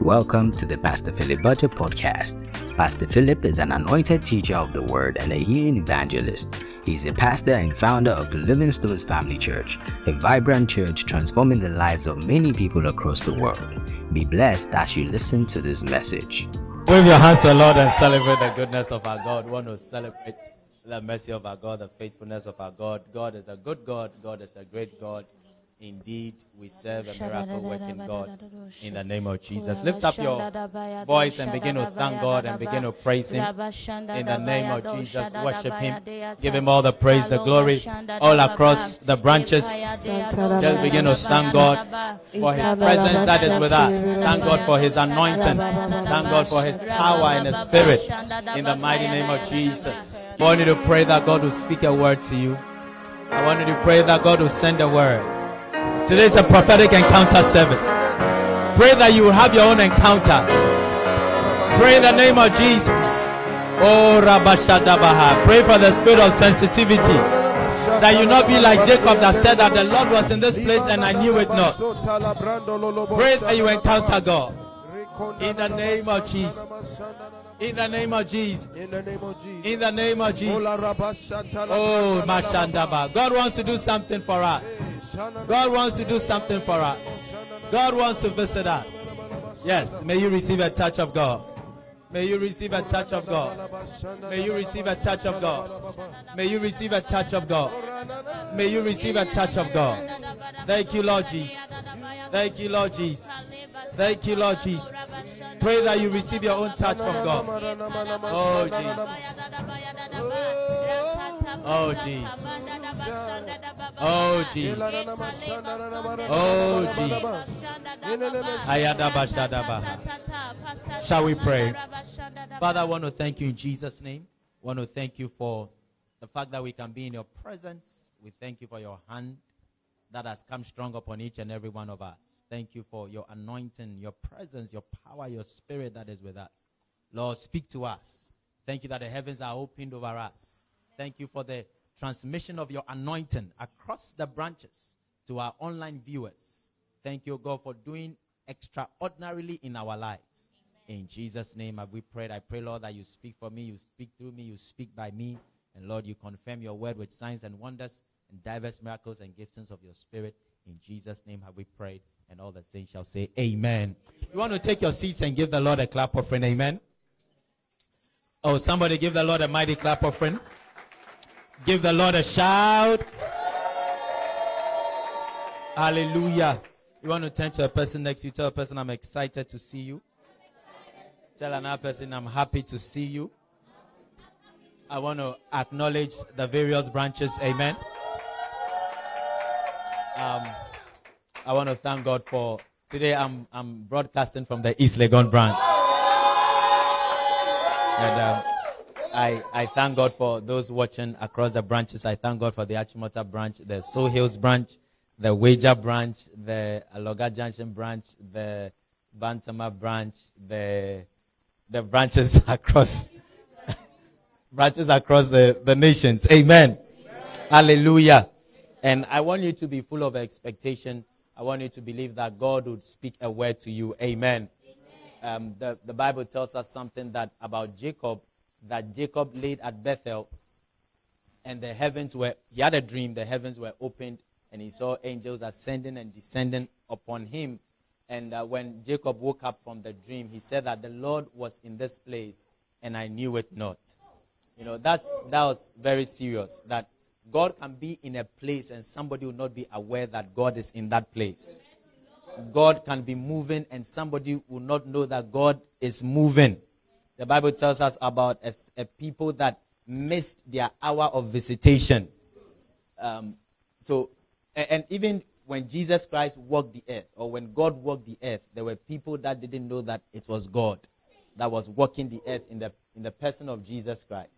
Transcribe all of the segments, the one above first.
Welcome to the Pastor Philip Budget Podcast. Pastor Philip is an anointed teacher of the word and a healing evangelist. He's a pastor and founder of the Living Stones Family Church, a vibrant church transforming the lives of many people across the world. Be blessed as you listen to this message. Wave your hands to the Lord and celebrate the goodness of our God. We want to celebrate the mercy of our God, the faithfulness of our God. God is a good God. God is a great God. Indeed, we serve a miracle working God in the name of Jesus. Lift up your voice and begin to thank God and begin to praise Him in the name of Jesus. Worship Him. Give Him all the praise, the glory, all across the branches. Just begin to thank God for His presence that is with us. Thank God for His anointing. Thank God for His power and His Spirit in the mighty name of Jesus. I want you to pray that God will speak a word to you. I want you to pray that God will send a word. Today is a prophetic encounter service. Pray that you will have your own encounter. Pray in the name of Jesus. Oh, Rabashadabaha. Pray for the spirit of sensitivity. That you not be like Jacob that said that the Lord was in this place and I knew it not. Pray that you encounter God. In the name of Jesus. In the name of Jesus. In the name of Jesus. In the name of Jesus. Oh, Mashandaba. God wants to do something for us. God wants to do something for us. God wants to visit us. Yes, may you receive a touch of God. May you receive a touch of God. May you receive a touch of God. May you receive a touch of God. May you receive a touch of God. Thank you, Lord Jesus. Thank you, Lord Jesus. Thank you, Lord Jesus. Pray that you receive your own touch from God. Oh, Jesus. Oh, Jesus. Oh, Jesus. Oh, Jesus. Shall we pray? Father, I want to thank you in Jesus' name. I want to thank you for the fact that we can be in your presence. We thank you for your hand that has come strong upon each and every one of us. Thank you for your anointing, your presence, your power, your spirit that is with us. Lord, speak to us. Thank you that the heavens are opened over us. Thank you for the transmission of your anointing across the branches to our online viewers. Thank you, God, for doing extraordinarily in our lives. In Jesus' name, have we prayed. I pray, Lord, that you speak for me, you speak through me, you speak by me. And Lord, you confirm your word with signs and wonders and diverse miracles and giftings of your spirit. In Jesus' name have we prayed. And all the saints shall say, Amen. You want to take your seats and give the Lord a clap offering, Amen. Oh, somebody give the Lord a mighty clap offering. Give the Lord a shout. Hallelujah. You want to turn to a person next to you, tell a person, I'm excited to see you. Tell another person, I'm happy to see you. I want to acknowledge the various branches. Amen. Um, I want to thank God for today. I'm I'm broadcasting from the East Legon branch, and um, I I thank God for those watching across the branches. I thank God for the Achimota branch, the Soul Hills branch, the Weija branch, the Aloga Junction branch, the Bantama branch, the the branches across branches across the, the nations. Amen. Amen. Hallelujah. And I want you to be full of expectation. I want you to believe that God would speak a word to you. Amen. Amen. Um, the, the Bible tells us something that about Jacob, that Jacob laid at Bethel, and the heavens were, he had a dream, the heavens were opened, and he saw angels ascending and descending upon him. And uh, when Jacob woke up from the dream, he said that the Lord was in this place, and I knew it not. You know, that's, that was very serious. That God can be in a place and somebody will not be aware that God is in that place. God can be moving and somebody will not know that God is moving. The Bible tells us about a, a people that missed their hour of visitation. Um, so, and, and even when Jesus Christ walked the earth, or when God walked the earth, there were people that didn't know that it was God that was walking the earth in the, in the person of Jesus Christ.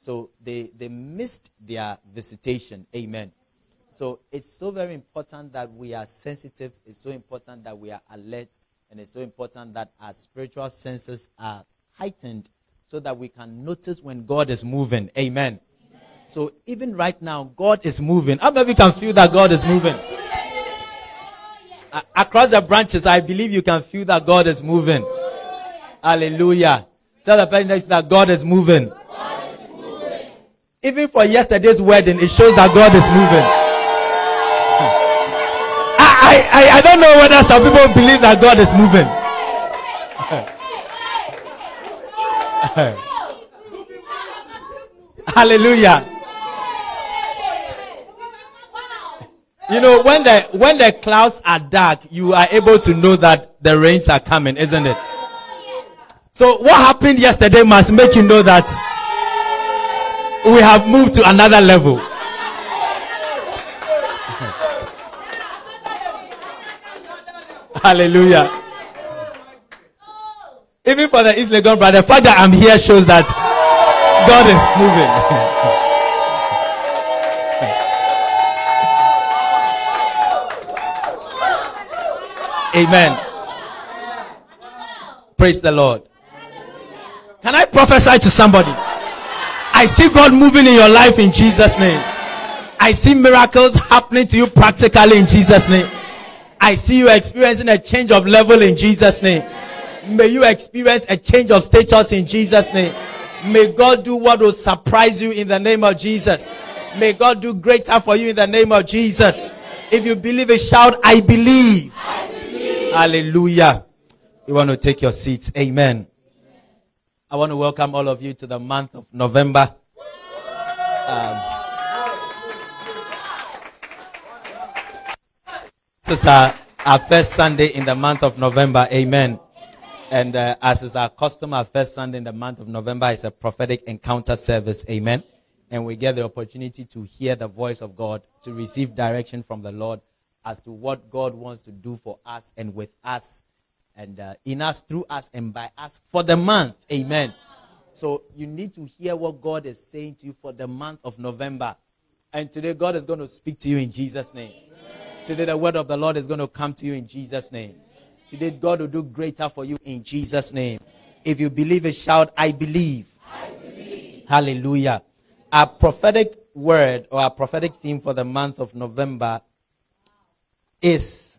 So they, they missed their visitation. Amen. So it's so very important that we are sensitive. It's so important that we are alert. And it's so important that our spiritual senses are heightened so that we can notice when God is moving. Amen. Amen. So even right now, God is moving. How many can feel that God is moving? Across the branches, I believe you can feel that God is moving. Hallelujah. Tell the person that God is moving. Even for yesterday's wedding, it shows that God is moving. I, I, I don't know whether some people believe that God is moving. Hallelujah. You know, when the when the clouds are dark, you are able to know that the rains are coming, isn't it? So what happened yesterday must make you know that we have moved to another level. Hallelujah. Even for the East Legon brother, the fact that I'm here shows that God is moving. Amen. Praise the Lord. Can I prophesy to somebody? I see God moving in your life in Jesus' name. I see miracles happening to you practically in Jesus' name. I see you experiencing a change of level in Jesus' name. May you experience a change of status in Jesus' name. May God do what will surprise you in the name of Jesus. May God do greater for you in the name of Jesus. If you believe it, shout, I believe. I Hallelujah. You want to take your seats. Amen. I want to welcome all of you to the month of November. Um, this is our, our first Sunday in the month of November. Amen. And uh, as is our custom, our first Sunday in the month of November is a prophetic encounter service. Amen. And we get the opportunity to hear the voice of God, to receive direction from the Lord as to what God wants to do for us and with us and uh, in us, through us, and by us for the month. Amen. So you need to hear what God is saying to you for the month of November. And today, God is going to speak to you in Jesus' name. Today, the word of the Lord is going to come to you in Jesus' name. Today, God will do greater for you in Jesus' name. If you believe it, shout, I believe. I believe. Hallelujah. Our prophetic word or our prophetic theme for the month of November is.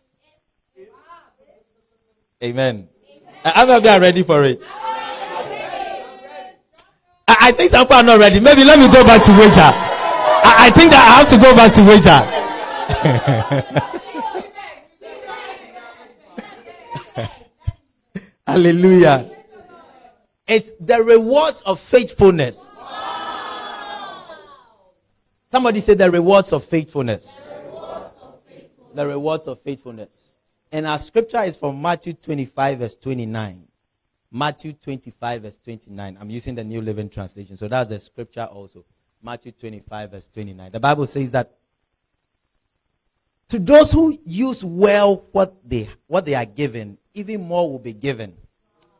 Amen. I'm not ready for it. I, think some people are not ready. Maybe let me go back to Weija. I, I think that I have to go back to Weija. Hallelujah. It's the rewards of faithfulness. Somebody say the rewards of faithfulness the rewards of faithfulness. And our scripture is from Matthew 25, verse 29. Matthew 25, verse 29. I'm using the New Living Translation. So that's the scripture also. Matthew 25, verse 29. The Bible says that to those who use well what they, what they are given, even more will be given.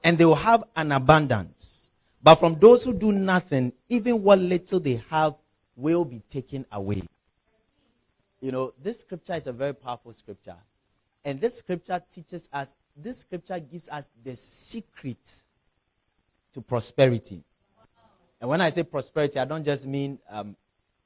And they will have an abundance. But from those who do nothing, even what little they have will be taken away. You know, this scripture is a very powerful scripture. And this scripture teaches us, this scripture gives us the secret to prosperity. And when I say prosperity, I don't just mean um,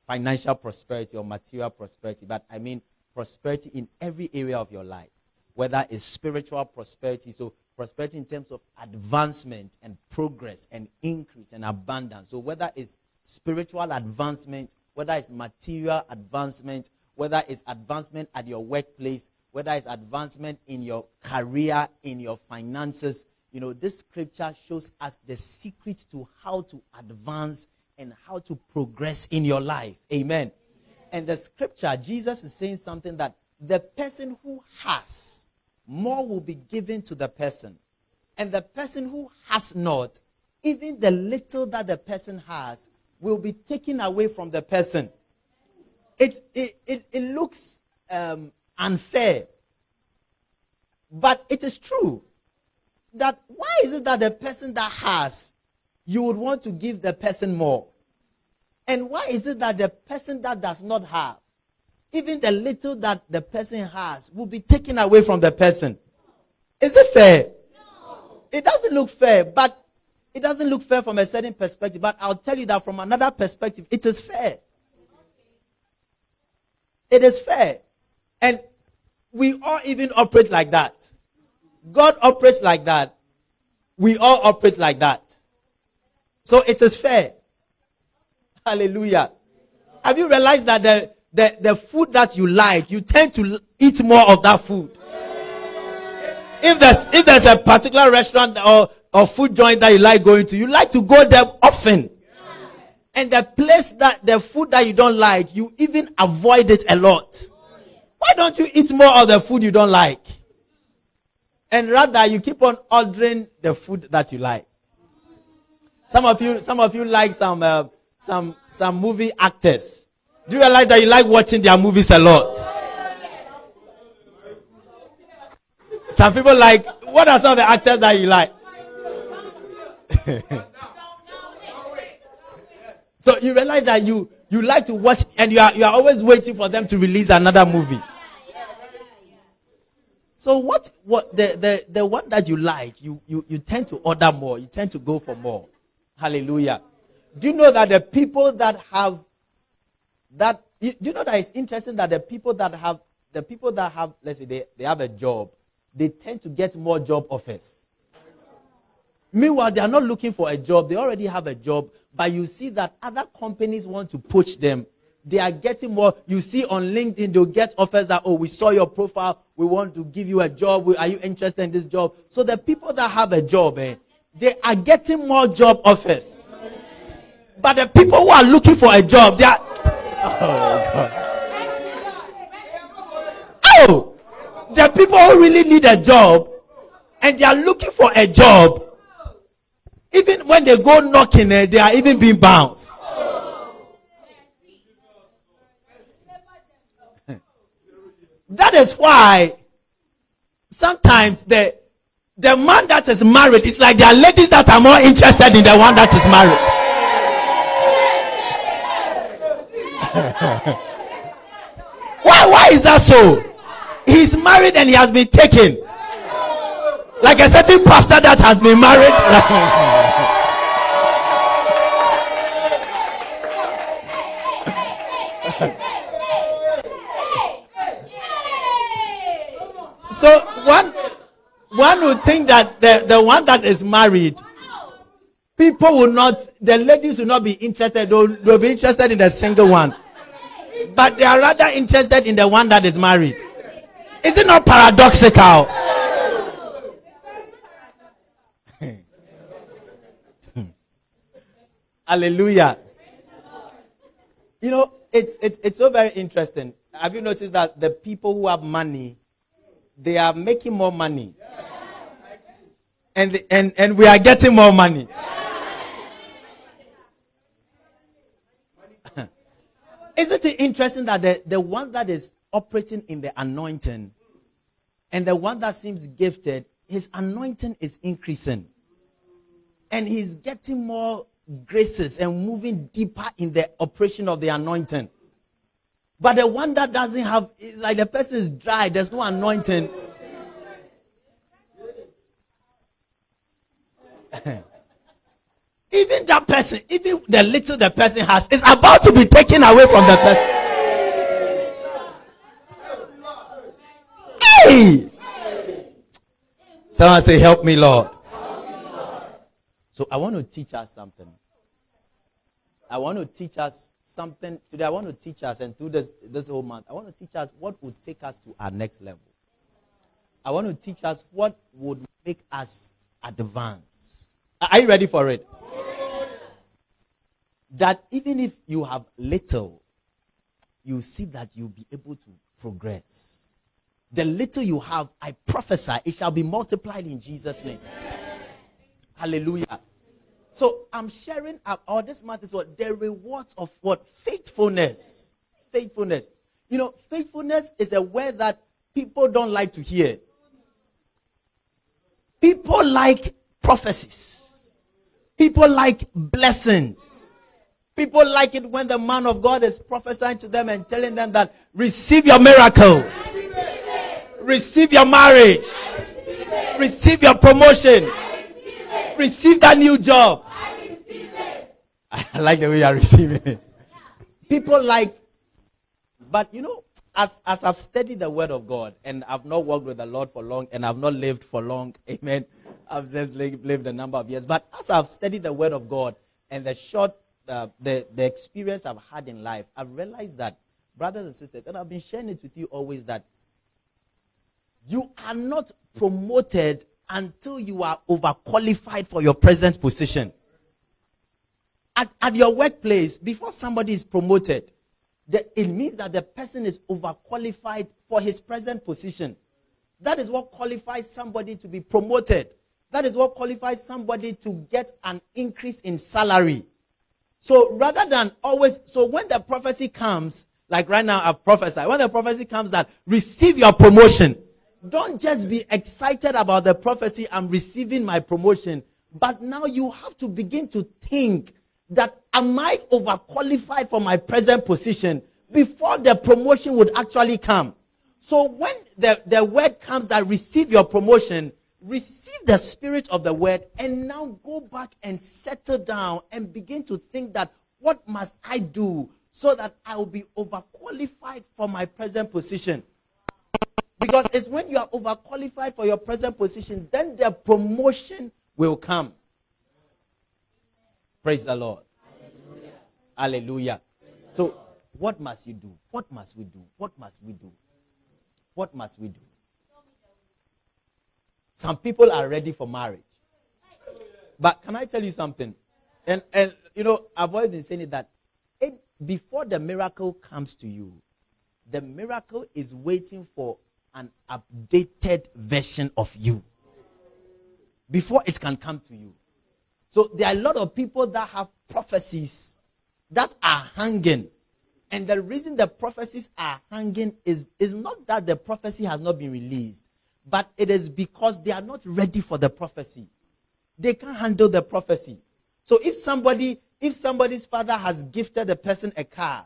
financial prosperity or material prosperity, but I mean prosperity in every area of your life, whether it's spiritual prosperity, so prosperity in terms of advancement and progress and increase and abundance. So whether it's spiritual advancement, whether it's material advancement, whether it's advancement at your workplace, whether it's advancement in your career, in your finances. You know, this scripture shows us the secret to how to advance and how to progress in your life. Amen. Amen. And the scripture, Jesus is saying something that the person who has, more will be given to the person. And the person who has not, even the little that the person has, will be taken away from the person it, it, it, it looks um, unfair. But it is true that why is it that the person that has, you would want to give the person more? And why is it that the person that does not have, even the little that the person has, will be taken away from the person? Is it fair? No. It doesn't look fair, but it doesn't look fair from a certain perspective. But I'll tell you that from another perspective, it is fair. It is fair. And we all even operate like that. God operates like that. We all operate like that. So it is fair. Hallelujah. Have you realized that the, the, the food that you like, you tend to eat more of that food? If there's, if there's a particular restaurant or, or food joint that you like going to, you like to go there often. And the place that the food that you don't like, you even avoid it a lot. Why don't you eat more of the food you don't like? And rather you keep on ordering the food that you like. Some of you, some of you like some, uh, some, some movie actors. Do you realize that you like watching their movies a lot? Some people like, what are some of the actors that you like? so you realize that you, you like to watch and you are, you are always waiting for them to release another movie. So what, what, the, the, the one that you like, you, you, you tend to order more. You tend to go for more. Hallelujah. Do you know that the people that have that, do you know that it's interesting that the people that have, the people that have, let's say they, they have a job, they tend to get more job offers. Meanwhile, they are not looking for a job, they already have a job, but you see that other companies want to poach them. They are getting more. You see on LinkedIn, they'll get offers that, oh, we saw your profile, we want to give you a job. Are you interested in this job? So the people that have a job, eh, they are getting more job offers. But the people who are looking for a job, they are. Oh. Oh! The people who really need a job and they are looking for a job, even when they go knocking, eh, they are even being bounced. that is why sometimes the the man that is married is like there are ladies that are more interested in the one that is married. why why is that so? He's married and he has been taken. Like a certain pastor that has been married. so one one would think that the, the one that is married, people will not, the ladies will not be interested, they'll, they'll be interested in the single one. But they are rather interested in the one that is married. Is it not paradoxical? Hallelujah. You know, it's, it's, it's so very interesting. Have you noticed that the people who have money, they are making more money? And, the, and, and we are getting more money. Isn't it interesting that the, the one that is operating in the anointing. And the one that seems gifted, his anointing is increasing. And he's getting more graces and moving deeper in the operation of the anointing. But the one that doesn't have, it's like the person is dry, there's no anointing. even that person, even the little the person has, is about to be taken away from the person. Hey! Someone say, Help me, Lord. So I want to teach us something. I want to teach us something today. I want to teach us, and through this, this whole month, I want to teach us what would take us to our next level. I want to teach us what would make us advance. Are you ready for it? That even if you have little, you see that you'll be able to progress. The little you have, I prophesy, it shall be multiplied in Jesus' name. Hallelujah. So I'm sharing uh, all this month is what the rewards of what faithfulness. Faithfulness. You know, faithfulness is a word that people don't like to hear. People like prophecies. People like blessings. People like it when the man of God is prophesying to them and telling them that receive your miracle. Receive your marriage. Receive your promotion. Receive, receive, that new job. I, receive it. I like the way you are receiving it. People like, but you know, as, as I've studied the word of God and I've not worked with the Lord for long and I've not lived for long, amen. I've just lived a number of years. But as I've studied the word of God and the short, uh, the, the experience I've had in life, I've realized that, brothers and sisters, and I've been sharing it with you always that you are not promoted until you are overqualified for your present position. At, at your workplace, before somebody is promoted, the, it means that the person is overqualified for his present position. That is what qualifies somebody to be promoted. That is what qualifies somebody to get an increase in salary. So rather than always, so when the prophecy comes, like right now I've prophesied, when the prophecy comes that receive your promotion, don't just be excited about the prophecy, I'm receiving my promotion. But now you have to begin to think that am I overqualified for my present position before the promotion would actually come? So when the, the word comes that receive your promotion, receive the spirit of the word and now go back and settle down and begin to think that what must I do so that I will be overqualified for my present position? Because it's when you are overqualified for your present position, then the promotion will come. Praise the Lord. Hallelujah. Hallelujah. So, what must you do? What must we do? What must we do? What must we do? Some people are ready for marriage. But can I tell you something? And, and you know, I've always been saying it that in, before the miracle comes to you, the miracle is waiting for an updated version of you before it can come to you. So there are a lot of people that have prophecies that are hanging. And the reason the prophecies are hanging is, is not that the prophecy has not been released, but it is because they are not ready for the prophecy. They can't handle the prophecy. So if somebody, if somebody's father has gifted a person a car,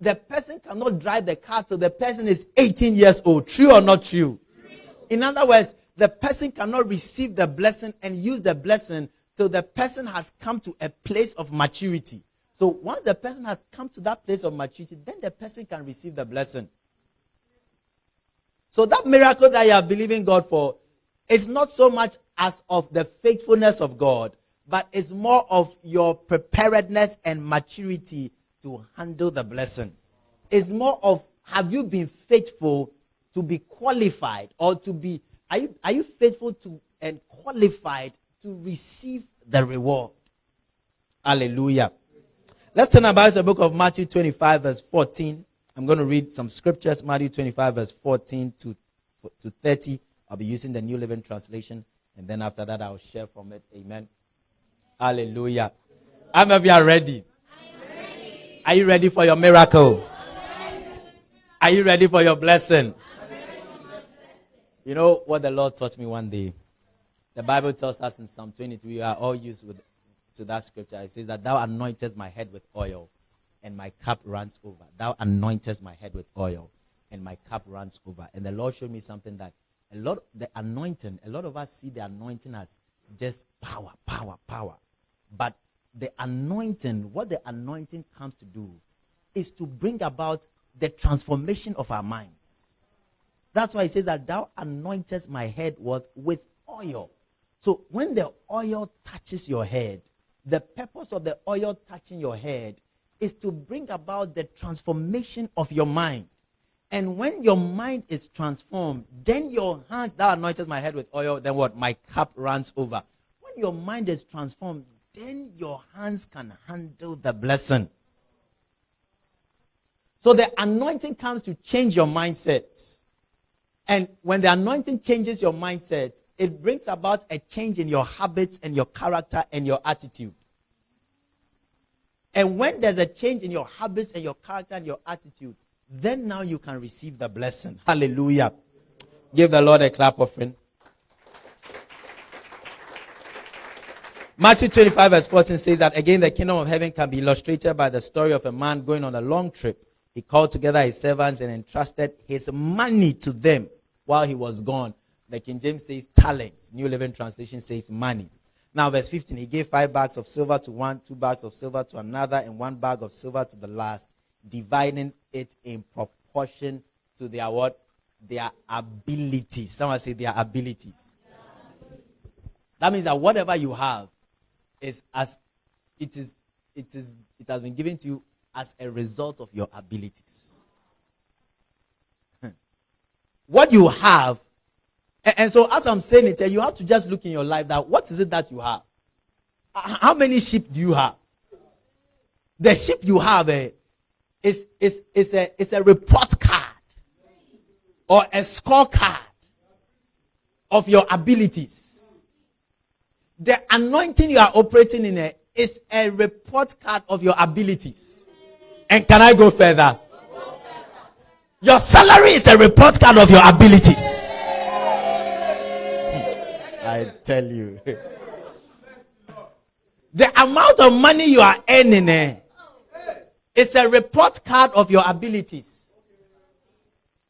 the person cannot drive the car till the person is 18 years old. True or not true? true? In other words, the person cannot receive the blessing and use the blessing till the person has come to a place of maturity. So once the person has come to that place of maturity, then the person can receive the blessing. So that miracle that you are believing God for is not so much as of the faithfulness of God, but it's more of your preparedness and maturity to handle the blessing. It's more of have you been faithful to be qualified or to be are you are you faithful to and qualified to receive the reward? Hallelujah. Let's turn about the book of Matthew 25, verse 14. I'm going to read some scriptures, Matthew 25, verse 14 to, to 30. I'll be using the New Living Translation, and then after that, I'll share from it. Amen. Hallelujah. Many of you are ready? Are you ready for your miracle? Are you ready for your blessing? You know what the Lord taught me one day? The Bible tells us in Psalm 23, we are all used with, to that scripture. It says that thou anointest my head with oil and my cup runs over. Thou anointest my head with oil and my cup runs over. And the Lord showed me something that a lot, the anointing, a lot of us see the anointing as just power, power, power. But the anointing, what the anointing comes to do is to bring about the transformation of our minds. That's why it says that thou anointest my head with, with oil. So when the oil touches your head, the purpose of the oil touching your head is to bring about the transformation of your mind. And when your mind is transformed, then your hands, thou anointest my head with oil, then what? My cup runs over. When your mind is transformed, then your hands can handle the blessing. So the anointing comes to change your mindset. And when the anointing changes your mindset, it brings about a change in your habits and your character and your attitude. And when there's a change in your habits and your character and your attitude, then now you can receive the blessing. Hallelujah. Give the Lord a clap offering. Matthew 25, verse 14 says that again, the kingdom of heaven can be illustrated by the story of a man going on a long trip. He called together his servants and entrusted his money to them while he was gone. The King James says talents. New Living Translation says money. Now, verse 15, he gave five bags of silver to one, two bags of silver to another, and one bag of silver to the last, dividing it in proportion to their what? Their abilities. Someone say their abilities. That means that whatever you have is as it is it is it has been given to you as a result of your abilities. what you have, and, and, so as I'm saying it, you have to just look in your life that what is it that you have? How many sheep do you have? The sheep you have eh, is, is, is, a, is a report card or a scorecard of your abilities. The anointing you are operating in a, is a report card of your abilities. And can I go further? Your salary is a report card of your abilities. I tell you. the amount of money you are earning eh, is a report card of your abilities.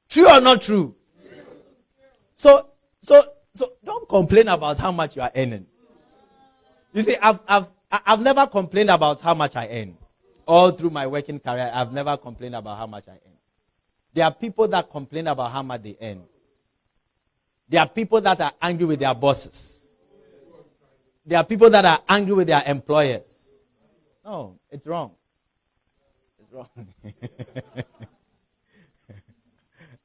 True or not true? So, so, so don't complain about how much you are earning. You see, I've, I've, I've never complained about how much I earn. All through my working career, I've never complained about how much I earn. There are people that complain about how much they earn. There are people that are angry with their bosses. There are people that are angry with their employers. No, it's wrong. It's wrong.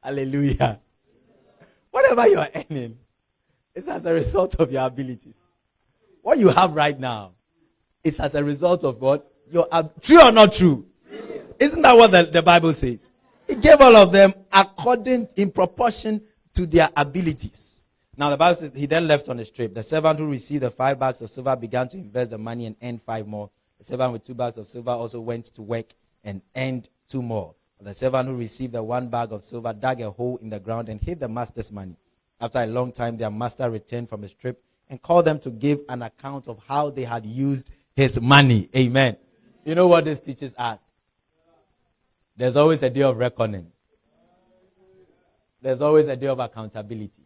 Hallelujah. Whatever you are earning, it's as a result of your abilities. What you have right now is as a result of what? Your uh, true or not true? Isn't that what the, the Bible says? He gave all of them according in proportion to their abilities. Now the Bible says he then left on the trip. The servant who received the five bags of silver began to invest the money and earn five more. The servant with two bags of silver also went to work and earned two more. The servant who received the one bag of silver dug a hole in the ground and hid the master's money. After a long time, their master returned from his trip and called them to give an account of how they had used his money. Amen. You know what this teaches us? There's always a day of reckoning. There's always a day of accountability.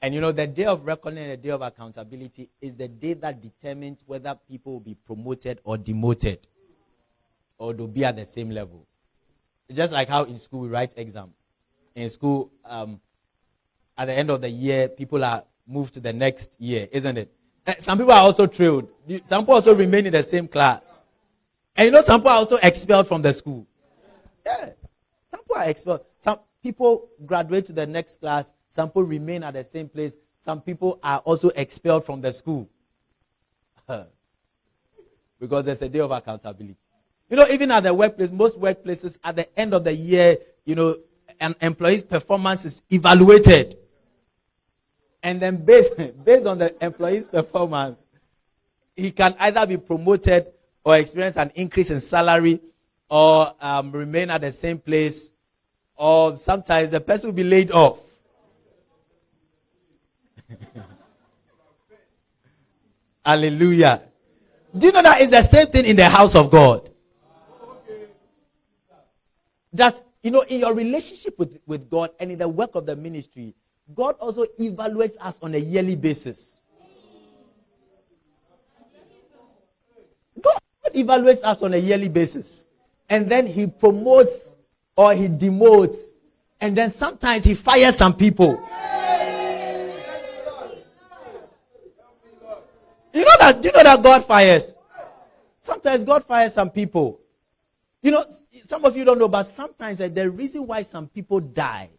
And you know, the day of reckoning and the day of accountability is the day that determines whether people will be promoted or demoted or to be at the same level. Just like how in school we write exams. In school, um, at the end of the year, people are moved to the next year, isn't it? Some people are also trailed. Some people also remain in the same class. And you know, some people are also expelled from the school. Yeah. Some people are expelled. Some people graduate to the next class. Some people remain at the same place. Some people are also expelled from the school. because there's a day of accountability. You know, even at the workplace, most workplaces, at the end of the year, you know, an employee's performance is evaluated. And then based, based on the employee's performance, he can either be promoted or experience an increase in salary or um, remain at the same place, or sometimes the person will be laid off. Hallelujah. Do you know that it's the same thing in the house of God? That, you know, in your relationship with, with God and in the work of the ministry, God also evaluates us on a yearly basis. God evaluates us on a yearly basis and then he promotes or he demotes, and then sometimes he fires some people. You know that? You know that God fires? Sometimes God fires some people. You know, some of you don't know, but sometimes the reason why some people die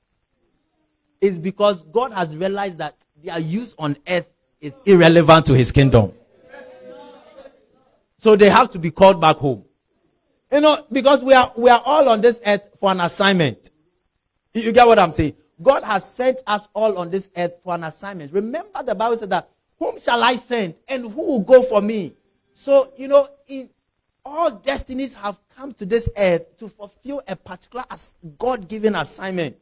is because God has realized that their use on earth is irrelevant to his kingdom. So they have to be called back home. You know, because we are we are all on this earth for an assignment. You, get what I'm saying? God has sent us all on this earth for an assignment. Remember the Bible said that whom shall I send and who will go for me? So, you know, in all destinies have come to this earth to fulfill a particular God-given assignment.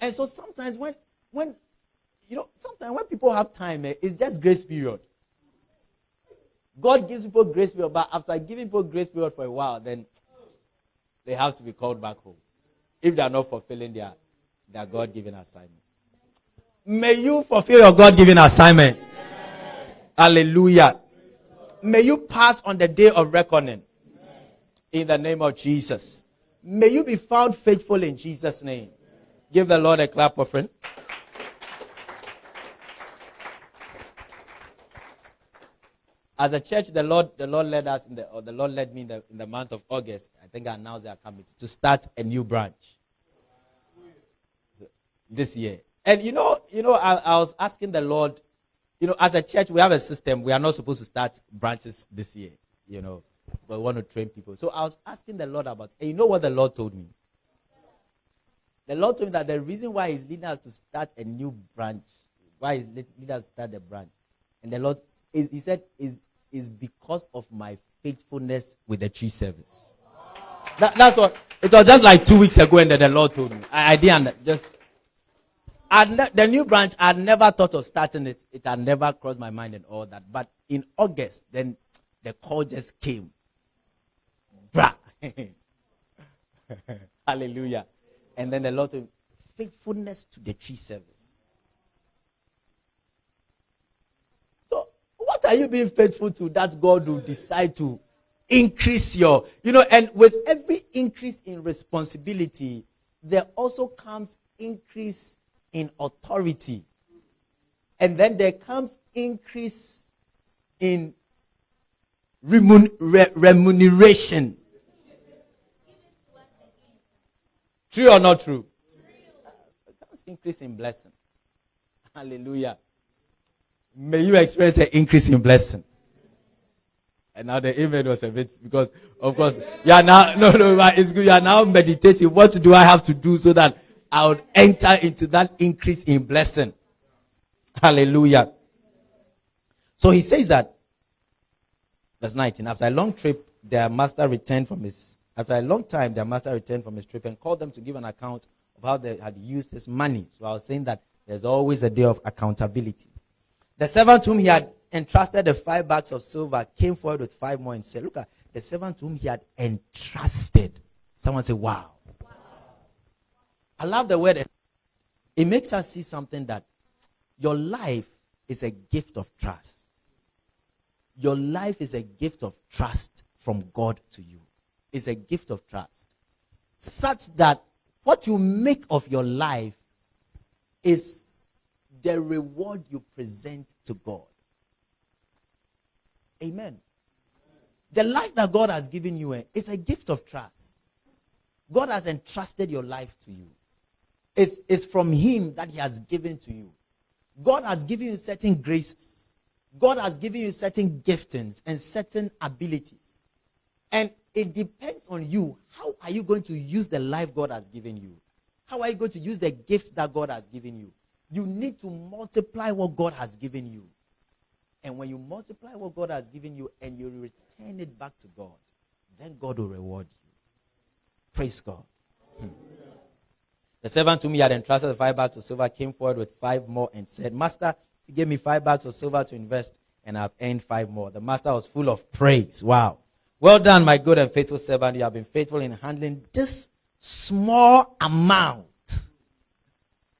And so sometimes when when you know, sometimes when people have time, eh, it's just grace period. God gives people grace period, but after giving people grace period for a while, then they have to be called back home if they are not fulfilling their, their God given assignment. May you fulfill your God given assignment. Hallelujah. May you pass on the day of reckoning in the name of Jesus. May you be found faithful in Jesus' name. Give the Lord a clap offering. As a church, the Lord, the Lord led us in the, or the Lord led me in the, in the month of August. I think I announced our committee to start a new branch so, this year. And you know, you know, I, I was asking the Lord, you know, as a church, we have a system. We are not supposed to start branches this year. You know, we want to train people. So I was asking the Lord about. And you know what the Lord told me? The Lord told me that the reason why He's leading us to start a new branch, why He's leading us to start the branch, and the Lord, is, He said, is is because of my faithfulness with the tree service. That, that's what it was just like two weeks ago, and then the Lord told me. I, I didn't just. Ne- the new branch, I never thought of starting it. It had never crossed my mind and all that. But in August, then the call just came. Brah. Hallelujah. And then the Lord of faithfulness to the tree service. So, what are you being faithful to that God will decide to increase your, you know, and with every increase in responsibility, there also comes increase in authority. And then there comes increase in remun- re- remuneration. True or not true? Comes increase in blessing. Hallelujah. May you experience an increase in blessing. And now the amen was a bit because of course are now no no it's good. You are now meditating. What do I have to do so that I would enter into that increase in blessing? Hallelujah. So he says that verse 19. After a long trip, their master returned from his after a long time, their master returned from his trip and called them to give an account of how they had used his money. So I was saying that there's always a day of accountability. The servant whom he had entrusted the five bags of silver came forward with five more and said, Look at the servant whom he had entrusted. Someone say, Wow. wow. I love the word. It makes us see something that your life is a gift of trust. Your life is a gift of trust from God to you. It's a gift of trust. Such that what you make of your life is the reward you present to God. Amen. The life that God has given you eh, is a gift of trust. God has entrusted your life to you. It's, it's from Him that He has given to you. God has given you certain graces. God has given you certain giftings and certain abilities. And it depends on you. How are you going to use the life God has given you? How are you going to use the gifts that God has given you? You need to multiply what God has given you. And when you multiply what God has given you and you return it back to God, then God will reward you. Praise God. Hmm. The servant to me had entrusted five bags of silver came forward with five more and said, Master, you gave me five bags of silver to invest, and I've earned five more. The master was full of praise. Wow. Well done, my good and faithful servant. You have been faithful in handling this small amount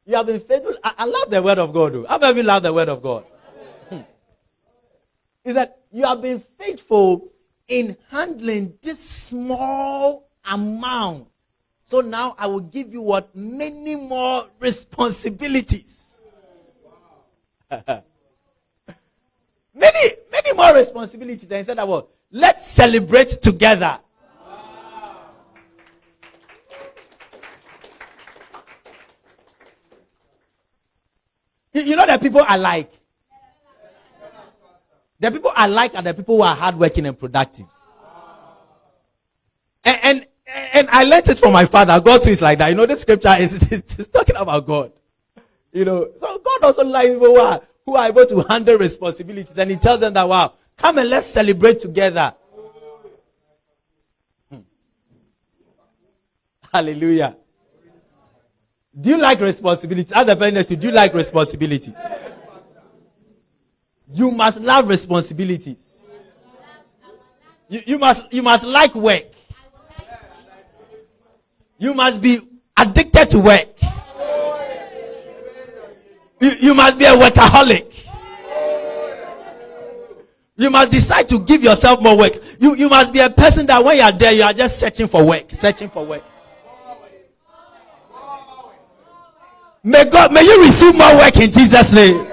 you have been faithful. I, I love the word of God. Though. How many love the word of God? Hmm. Is that you have been faithful in handling this small amount. So now I will give you what? Many more responsibilities. many, many more responsibilities. And said of what? Let's celebrate together. You know that people are like. The people I like are the people who are hardworking and productive. And, and, and I learned it from my father. God too is like that. You know, this scripture is, is, is talking about God. You know, so God also likes people who are, who are able to handle responsibilities. And he tells them that, wow, come and let's celebrate together. Hmm. Hallelujah. Do you like responsibilities? Other a parent, do you like responsibilities? You must love responsibilities. You, you must you must like work. You must be addicted to work. You, you must be a workaholic. You must decide to give yourself more work. You, you must be a person that when you are there, you are just searching for work, searching for work. May God, may you receive more work in Jesus' name.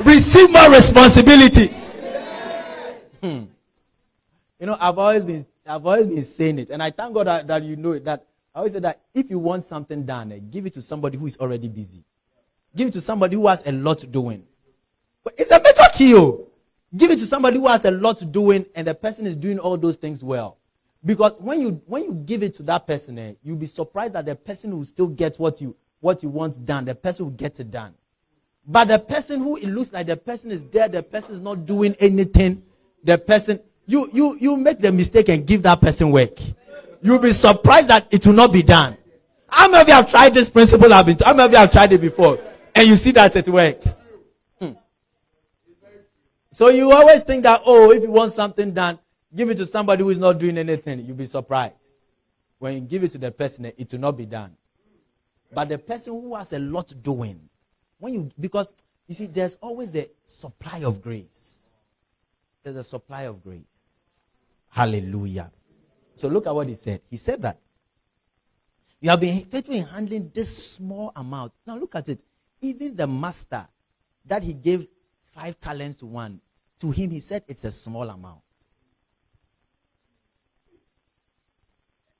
Receive more responsibilities. Hmm. You know, I've always been, I've always been saying it, and I thank God that, that you know it. That I always say that if you want something done, eh, give it to somebody who is already busy. Give it to somebody who has a lot doing. But it's a major key. Give it to somebody who has a lot to doing, and the person is doing all those things well. Because when you when you give it to that person, eh, you'll be surprised that the person will still get what you what you want done. The person will get it done. But the person who it looks like the person is there, the person is not doing anything. The person you you you make the mistake and give that person work. You'll be surprised that it will not be done. How many of you have tried this principle? I've been. How many of you have tried it before, and you see that it works? So you always think that oh, if you want something done, give it to somebody who is not doing anything. You'll be surprised when you give it to the person, it will not be done. But the person who has a lot doing, when you because you see, there's always the supply of grace. There's a supply of grace. Hallelujah. So look at what he said. He said that you have been faithful in handling this small amount. Now look at it. Even the master that he gave five talents to one, to him he said it's a small amount.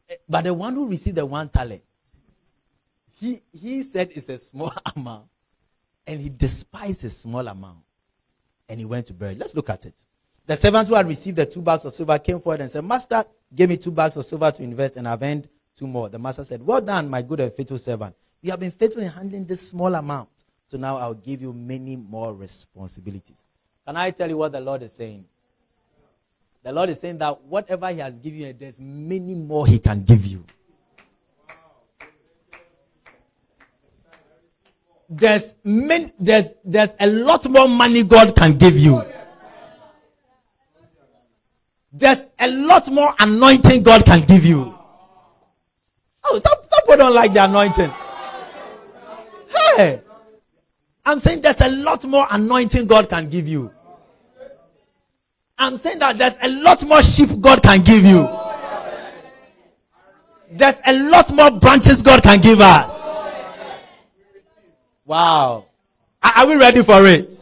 Eh, but the one who received the one talent, he, he said it's a small amount. And he despised a small amount. And he went to bury. Let's look at it. The servant who had received the two bags of silver came forward and said, Master, give me two bags of silver to invest, and I've earned two more. The master said, Well done, my good and faithful servant. You have been faithful in handling this small amount. So now I'll give you many more responsibilities. Can I tell you what the Lord is saying? The Lord is saying that whatever He has given you, there's many more He can give you. There's, many, there's, there's a lot more money God can give you. There's a lot more anointing God can give you. Oh, some, some people don't like the anointing. Hey, I'm saying there's a lot more anointing God can give you. I'm saying that there's a lot more sheep God can give you. There's a lot more branches God can give us. Wow. Are, we ready for it?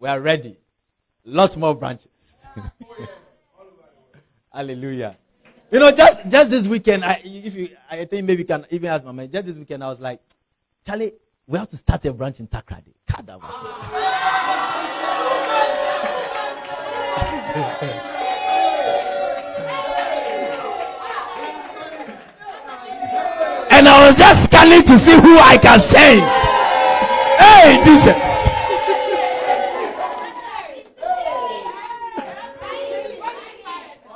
We are ready. Lots more branches. Hallelujah. You know, just just this weekend, I if you I think maybe you can even ask my man, just this weekend I was like, Charlie, we have to start a branch in Takoradi. and I was just scanning to see who I can send. Hey, Jesus.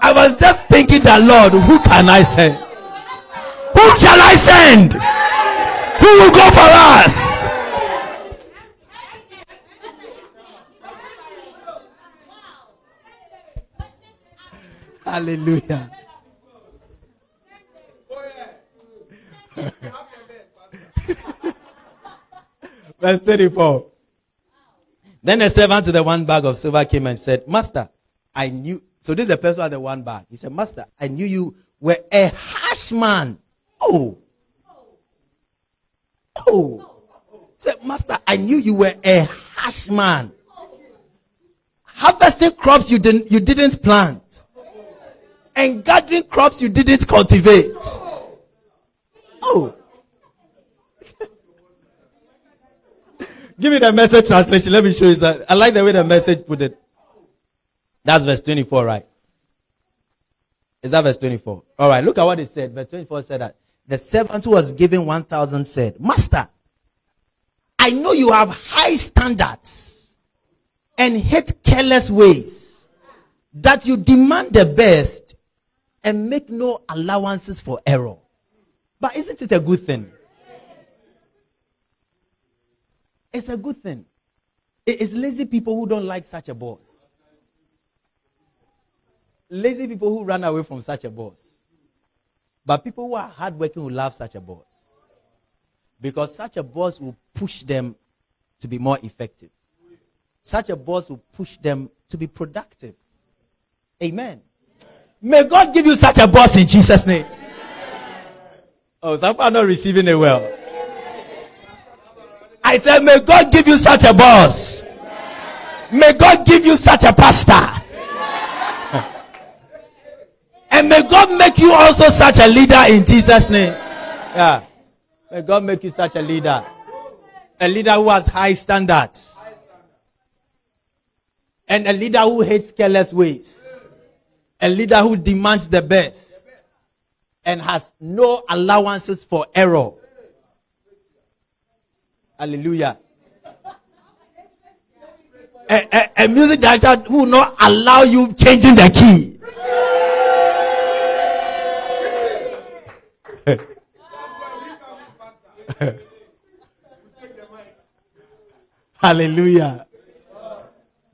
I was just thinking that, Lord, who can I send? Who shall I send? Who will go for us? Hallelujah. Verse 34. Then the servant to the one bag of silver came and said, Master, I knew so this is the person had the one bag. He said, Master, I knew you were a harsh man. Oh. Oh. Said, Master, I knew you were a harsh man. Harvesting crops you didn't you didn't plant. And gathering crops you didn't cultivate. Oh. Give me the message translation. Let me show you that. I like the way the message put it. That's verse 24, right? Is that verse 24? All right, look at what it said. Verse 24 said that the servant who was given 1,000 said, Master, I know you have high standards and hate careless ways, that you demand the best and make no allowances for error. But isn't it a good thing? It's a good thing. It's lazy people who don't like such a boss lazy people who run away from such a boss. But people who are hardworking will love such a boss. Because such a boss will push them to be more effective. Such a boss will push them to be productive. Amen. May God give you such a boss in Jesus' name. Oh, some are not receiving it well. I said, May God give you such a boss. May God give you such a pastor. And may God make you also such a leader in Jesus' name. Yeah. May God make you such a leader. A leader who has high standards. And a leader who hates careless ways. A leader who demands the best. And has no allowances for error. Hallelujah. A, a, a, music director who will not allow you changing the key. Hallelujah.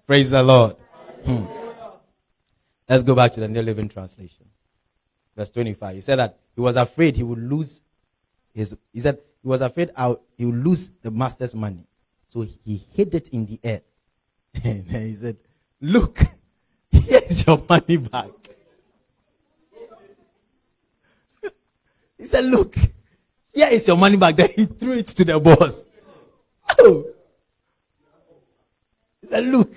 Praise the Lord. Hmm. Let's go back to the New Living Translation. Verse 25. He said that he was afraid he would lose his, he said he was afraid he would lose the master's money. So he hid it in the air. And he said, Look, here's your money back. he said, Look, here is your money back. Then he threw it to the boss. Oh. He said, Look,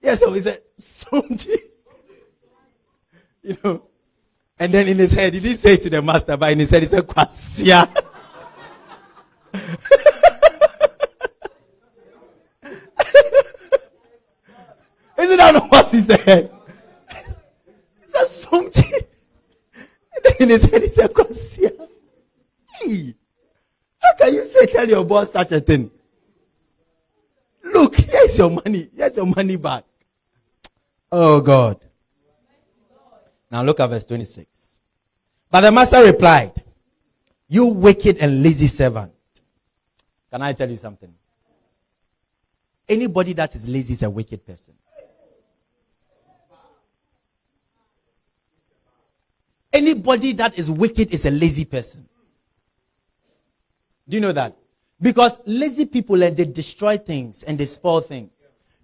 yes, so he said, Somji. You know. And then in his head, he didn't say to the master, but in his head, he said, Kwasia. Isn't that what he said? He said, Somji. And then in his head, he said, Kwasia. Hey, how can you say, tell your boss such a thing? Look, here's your money. Here's your money back. Oh, God. Now look at verse 26. But the master replied, You wicked and lazy servant. Can I tell you something? Anybody that is lazy is a wicked person. Anybody that is wicked is a lazy person. Do you know that? Because lazy people and they destroy things and they spoil things.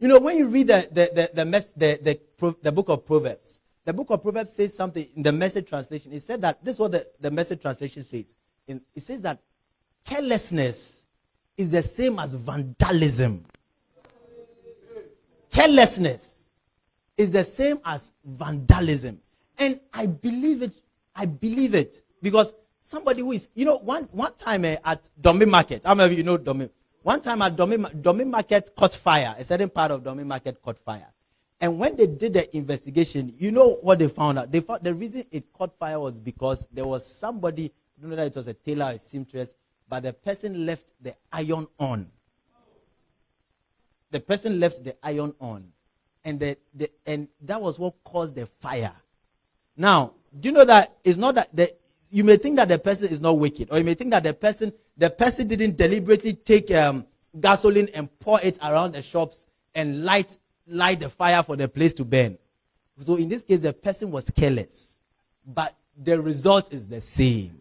You know, when you read the, the, the, the, mess, the, the, the book of Proverbs, the book of Proverbs says something in the message translation. It said that this is what the, the message translation says. It says that carelessness is the same as vandalism. Carelessness is the same as vandalism. And I believe it. I believe it because somebody who is, you know, one, one time uh, at Domi Market, how many of you know Domi? One time at Domi, Domi Market caught fire. A certain part of Domi Market caught fire. And when they did the investigation, you know what they found out? They found the reason it caught fire was because there was somebody, I don't know that it was a tailor or a seamstress, but the person left the iron on. The person left the iron on. And, the, the, and that was what caused the fire. Now, do you know that it's not that the, you may think that the person is not wicked, or you may think that the person the person didn't deliberately take um, gasoline and pour it around the shops and light light the fire for the place to burn. So in this case, the person was careless, but the result is the same.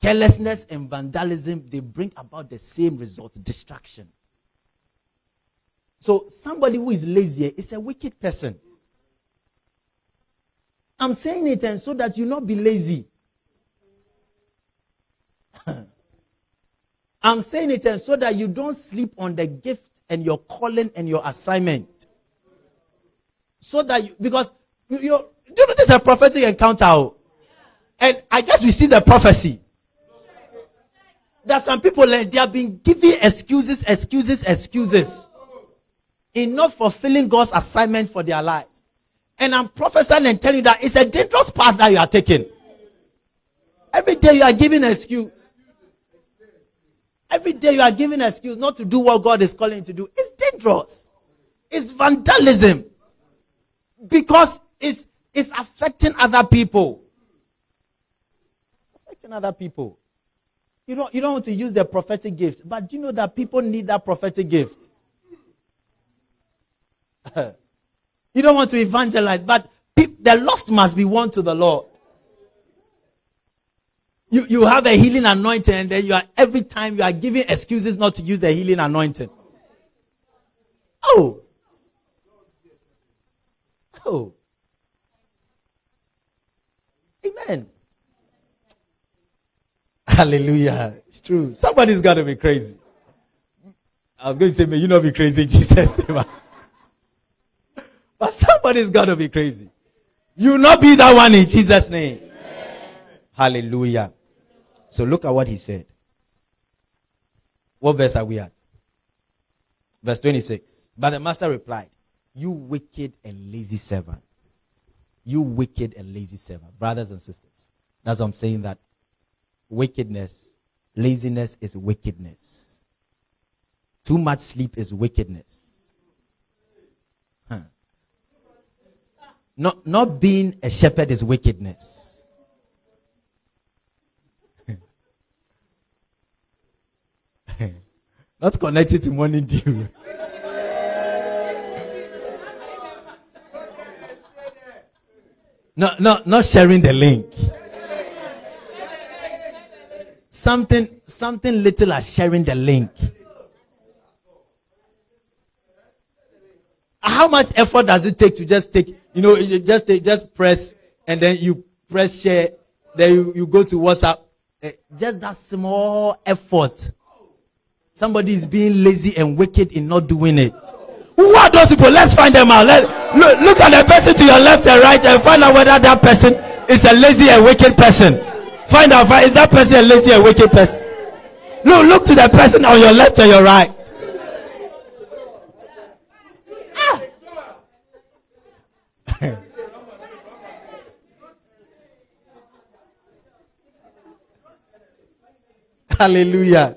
Carelessness and vandalism, they bring about the same result destruction. So somebody who is lazy is a wicked person. I'm saying it and so that you not be lazy. I'm saying it and so that you don't sleep on the gift and your calling and your assignment. So that you, because you, you, you know this is a prophetic encounter. Oh? And I just received a prophecy. That some people they have been giving excuses, excuses, excuses in not fulfilling God's assignment for their lives. And I'm prophesying and telling you that it's a dangerous path that you are taking. Every day you are giving an excuse. Every day you are giving excuse not to do what God is calling you to do. It's dangerous. It's vandalism. Because it's, it's affecting other people. It's affecting other people. You don't, you don't want to use the prophetic gift, but you know that people need that prophetic gift? you don't want to evangelize, but pe- the lost must be won to the Lord. You, you have a healing anointing, and then you are every time you are giving excuses not to use the healing anointing. Oh. Oh. Amen. Hallelujah. It's true. Somebody's got to be crazy. I was going to say, may you not be crazy, Jesus. but somebody's got to be crazy. You not be that one in Jesus' name. Amen. Hallelujah. So look at what he said. What verse are we at? Verse 26. But the master replied, You wicked and lazy servant. You wicked and lazy servant. Brothers and sisters. That's what I'm saying that wickedness, laziness is wickedness. Too much sleep is wickedness. Huh. Not, not being a shepherd is wickedness. Not connected to morning dew. no, no, not sharing the link. Something, something little as sharing the link. How much effort does it take to just take, you know, you just take, just press and then you press share, then you, you go to WhatsApp. Eh, just that small effort Somebody is being lazy and wicked in not doing it. Who are those people? Let's find them out. Let, look, look at the person to your left and right and find out whether that person is a lazy and wicked person. Find out is that person a lazy and wicked person. Look, look to the person on your left and your right. Ah. Hallelujah.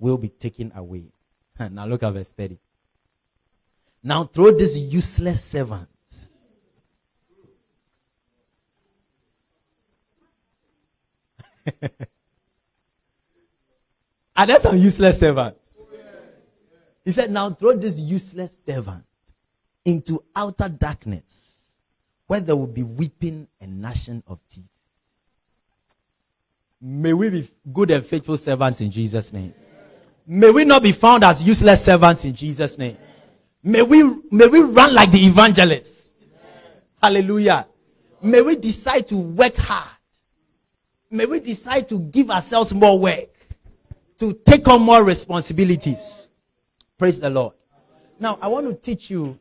will be taken away. now look at verse 30. Now throw this useless servant. Are there some useless servants? He said, Now throw this useless servant into outer darkness where there will be weeping and gnashing of teeth. May we be good and faithful servants in Jesus' name. May we not be found as useless servants in Jesus' name. May we, may we run like the evangelist. Hallelujah. May we decide to work hard. May we decide to give ourselves more work, to take on more responsibilities. Praise the Lord. Now, I want to teach you.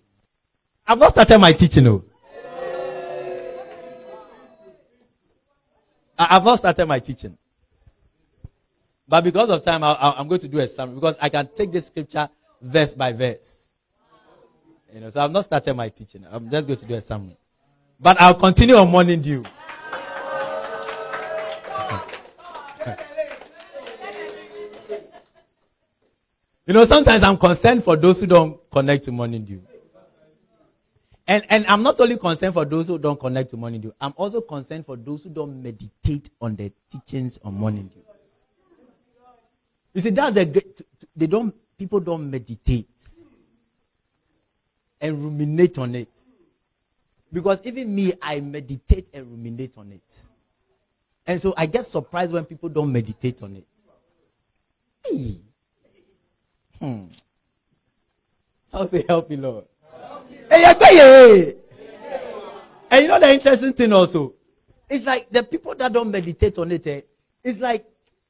I've not started my teaching, oh. no. I've not started my teaching. But because of time, I, am going to do a summary because I can take this scripture verse by verse. You know, so I've not started my teaching. I'm just going to do a summary. But I'll continue on morning dew. you know, sometimes I'm concerned for those who don't connect to morning dew. And, and I'm not only concerned for those who don't connect to morning dew, I'm also concerned for those who don't meditate on the teachings on morning dew. You see, that's a great. They don't. People don't meditate and ruminate on it. Because even me, I meditate and ruminate on it. And so I get surprised when people don't meditate on it. Hey. Hmm. I'll say, help me, Lord. Hey, hey, And you know the interesting thing also? It's like the people that don't meditate on it, eh, it's like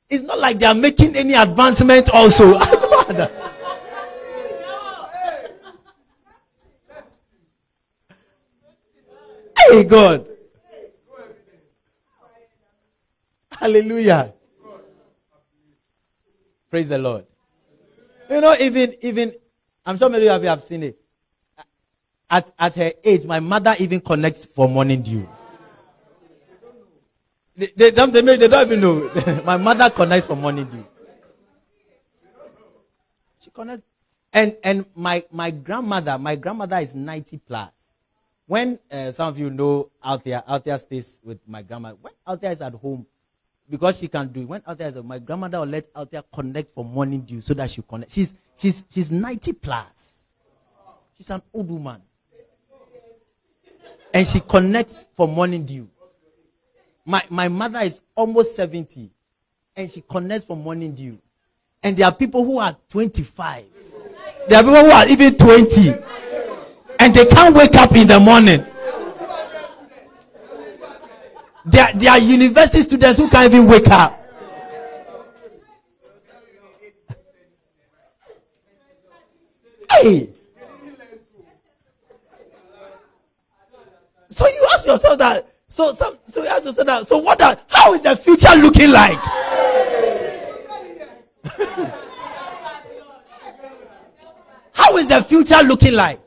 it's not like they are making any advancement also. I don't. Hey God. Hallelujah. Praise the Lord. You know, even even I'm sure many of you have seen it. At at her age, my mother even connects for morning dew. They, they, don't, they, they don't even know. My mother connects for morning dew. She connects. And, and my, my grandmother, my grandmother is 90 plus. When uh, some of you know Althea, Althea stays with my grandma. When Althea is at home, because she can do it, when Althea is at my grandmother will let Althea connect for morning dew so that she connect. She's, She's, she's 90 plus. She's an old woman. And she connects for morning dew. My, my mother is almost 70 and she connects for morning dew. And there are people who are 25. There are people who are even 20. And they can't wake up in the morning. There, there are university students who can't even wake up. Hey! So you ask yourself that. So, so, so that. So what? Are, how is the future looking like? how is the future looking like?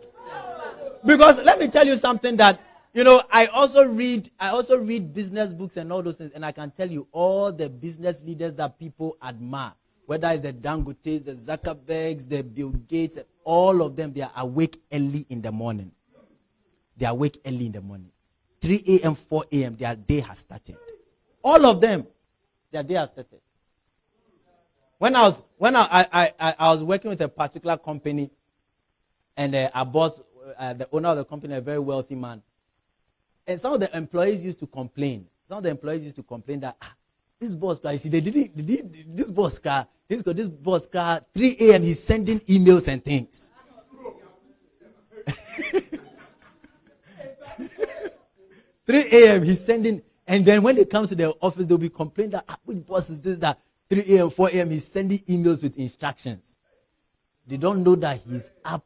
Because let me tell you something that you know. I also read. I also read business books and all those things, and I can tell you all the business leaders that people admire whether it's the Dangotes, the Zuckerbergs, the Bill Gates, all of them, they are awake early in the morning. They are awake early in the morning. 3 a.m., 4 a.m., their day has started. All of them, their day has started. When I was when I, I, I, I was working with a particular company, and uh, our boss, uh, the owner of the company, a very wealthy man, and some of the employees used to complain. Some of the employees used to complain that ah, this boss guy, see, they didn't, they did this boss guy, this, this boss guy, 3 a.m. he's sending emails and things. 3 a.m. he's sending, and then when they come to the office, they'll be complaining that ah, which boss is this that 3 a.m., 4 a.m. he's sending emails with instructions. They don't know that he's up,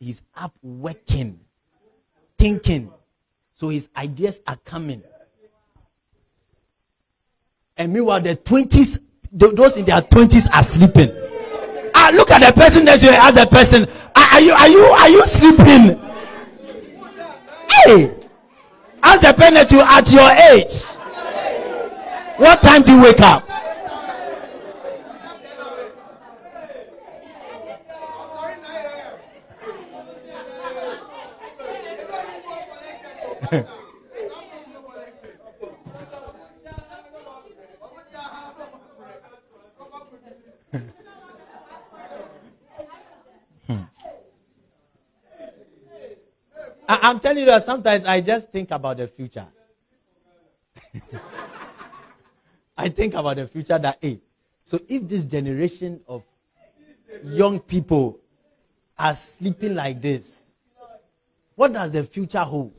he's up working, thinking. So his ideas are coming. And meanwhile, the 20s, those in their 20s are sleeping. Ah, look at the person to you. Ask the person, are, are you, are you, are you sleeping? Hey, ask the to you at your age. What time do you wake up? I, am telling you that sometimes I just think about the future. I think about the future that, hey, so if this generation of young people are sleeping like this, what does the future hold?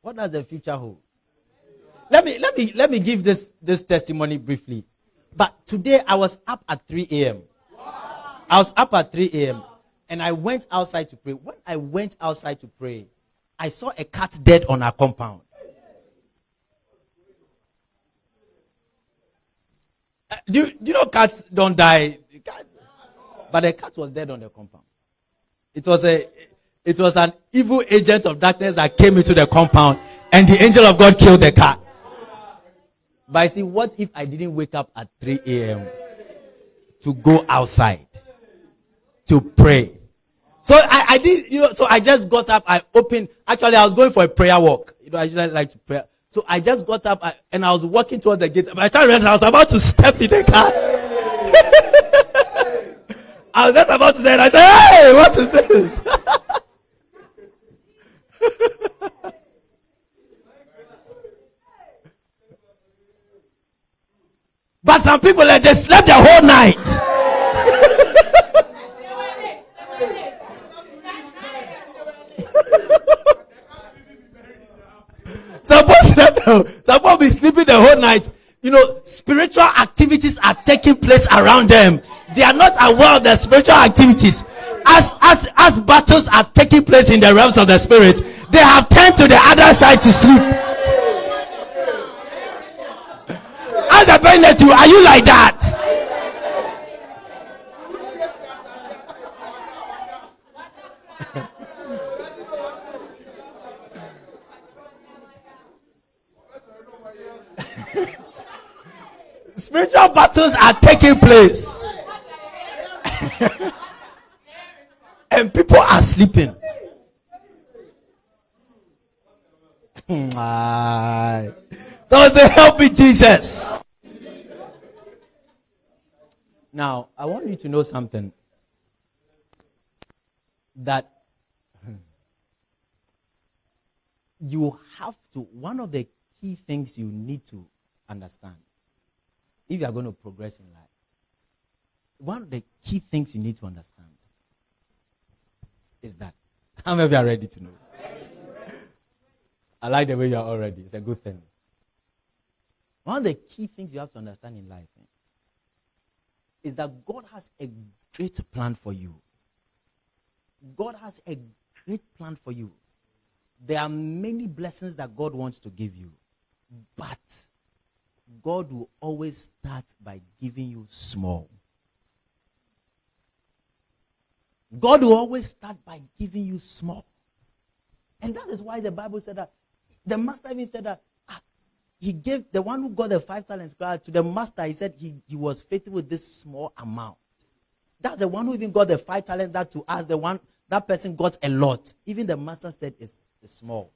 What does the future hold? Let me let me let me give this this testimony briefly. But today I was up at 3 a.m. I was up at 3 a.m. and I went outside to pray. When I went outside to pray, I saw a cat dead on our compound. Uh, do, you, do you know cats don't die? Cat, but the cat was dead on the compound. It was a it was an evil agent of darkness that came into the compound, and the angel of God killed the cat. But I see, what if I didn't wake up at 3 a.m. to go outside to pray? So I, I did, you know, so I just got up, I opened, actually I was going for a prayer walk. You know, I usually like to pray. So I just got up I, and I was walking towards the gate. By the time I was about to step in the car. I was just about to say. I said, hey, what is this? But some people, they slept the whole night. Suppose suppose be sleeping the whole night. You know, spiritual activities are taking place around them. They are not aware of the spiritual activities. As, as, as battles are taking place in the realms of the spirit, they have turned to the other side to sleep. As a parent you, are you like that? Spiritual battles are taking place. and people are sleeping. So say, help me, Jesus. Now, I want you to know something. That hmm, you have to, one of the key things you need to understand if you are going to progress in life, one of the key things you need to understand is that. How many of you are ready to know? I like the way you are already. It's a good thing. One of the key things you have to understand in life eh, is that God has a great plan for you. God has a great plan for you. There are many blessings that God wants to give you, but God will always start by giving you small. God will always start by giving you small. And that is why the Bible said that the master even said that he gave the one who got the five talents to the master. He said he, he was faithful with this small amount. That's the one who even got the five talents that to us, the one that person got a lot. Even the master said it's, it's small.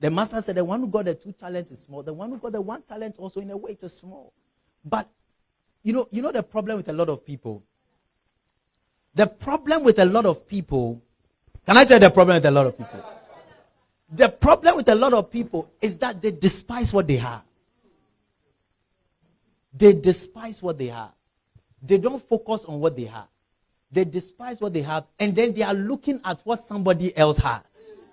The master said the one who got the two talents is small. The one who got the one talent also in a way is small. But you know, you know the problem with a lot of people. The problem with a lot of people, can I tell you the problem with a lot of people? The problem with a lot of people is that they despise what they have. They despise what they have. They don't focus on what they have. They despise what they have, and then they are looking at what somebody else has.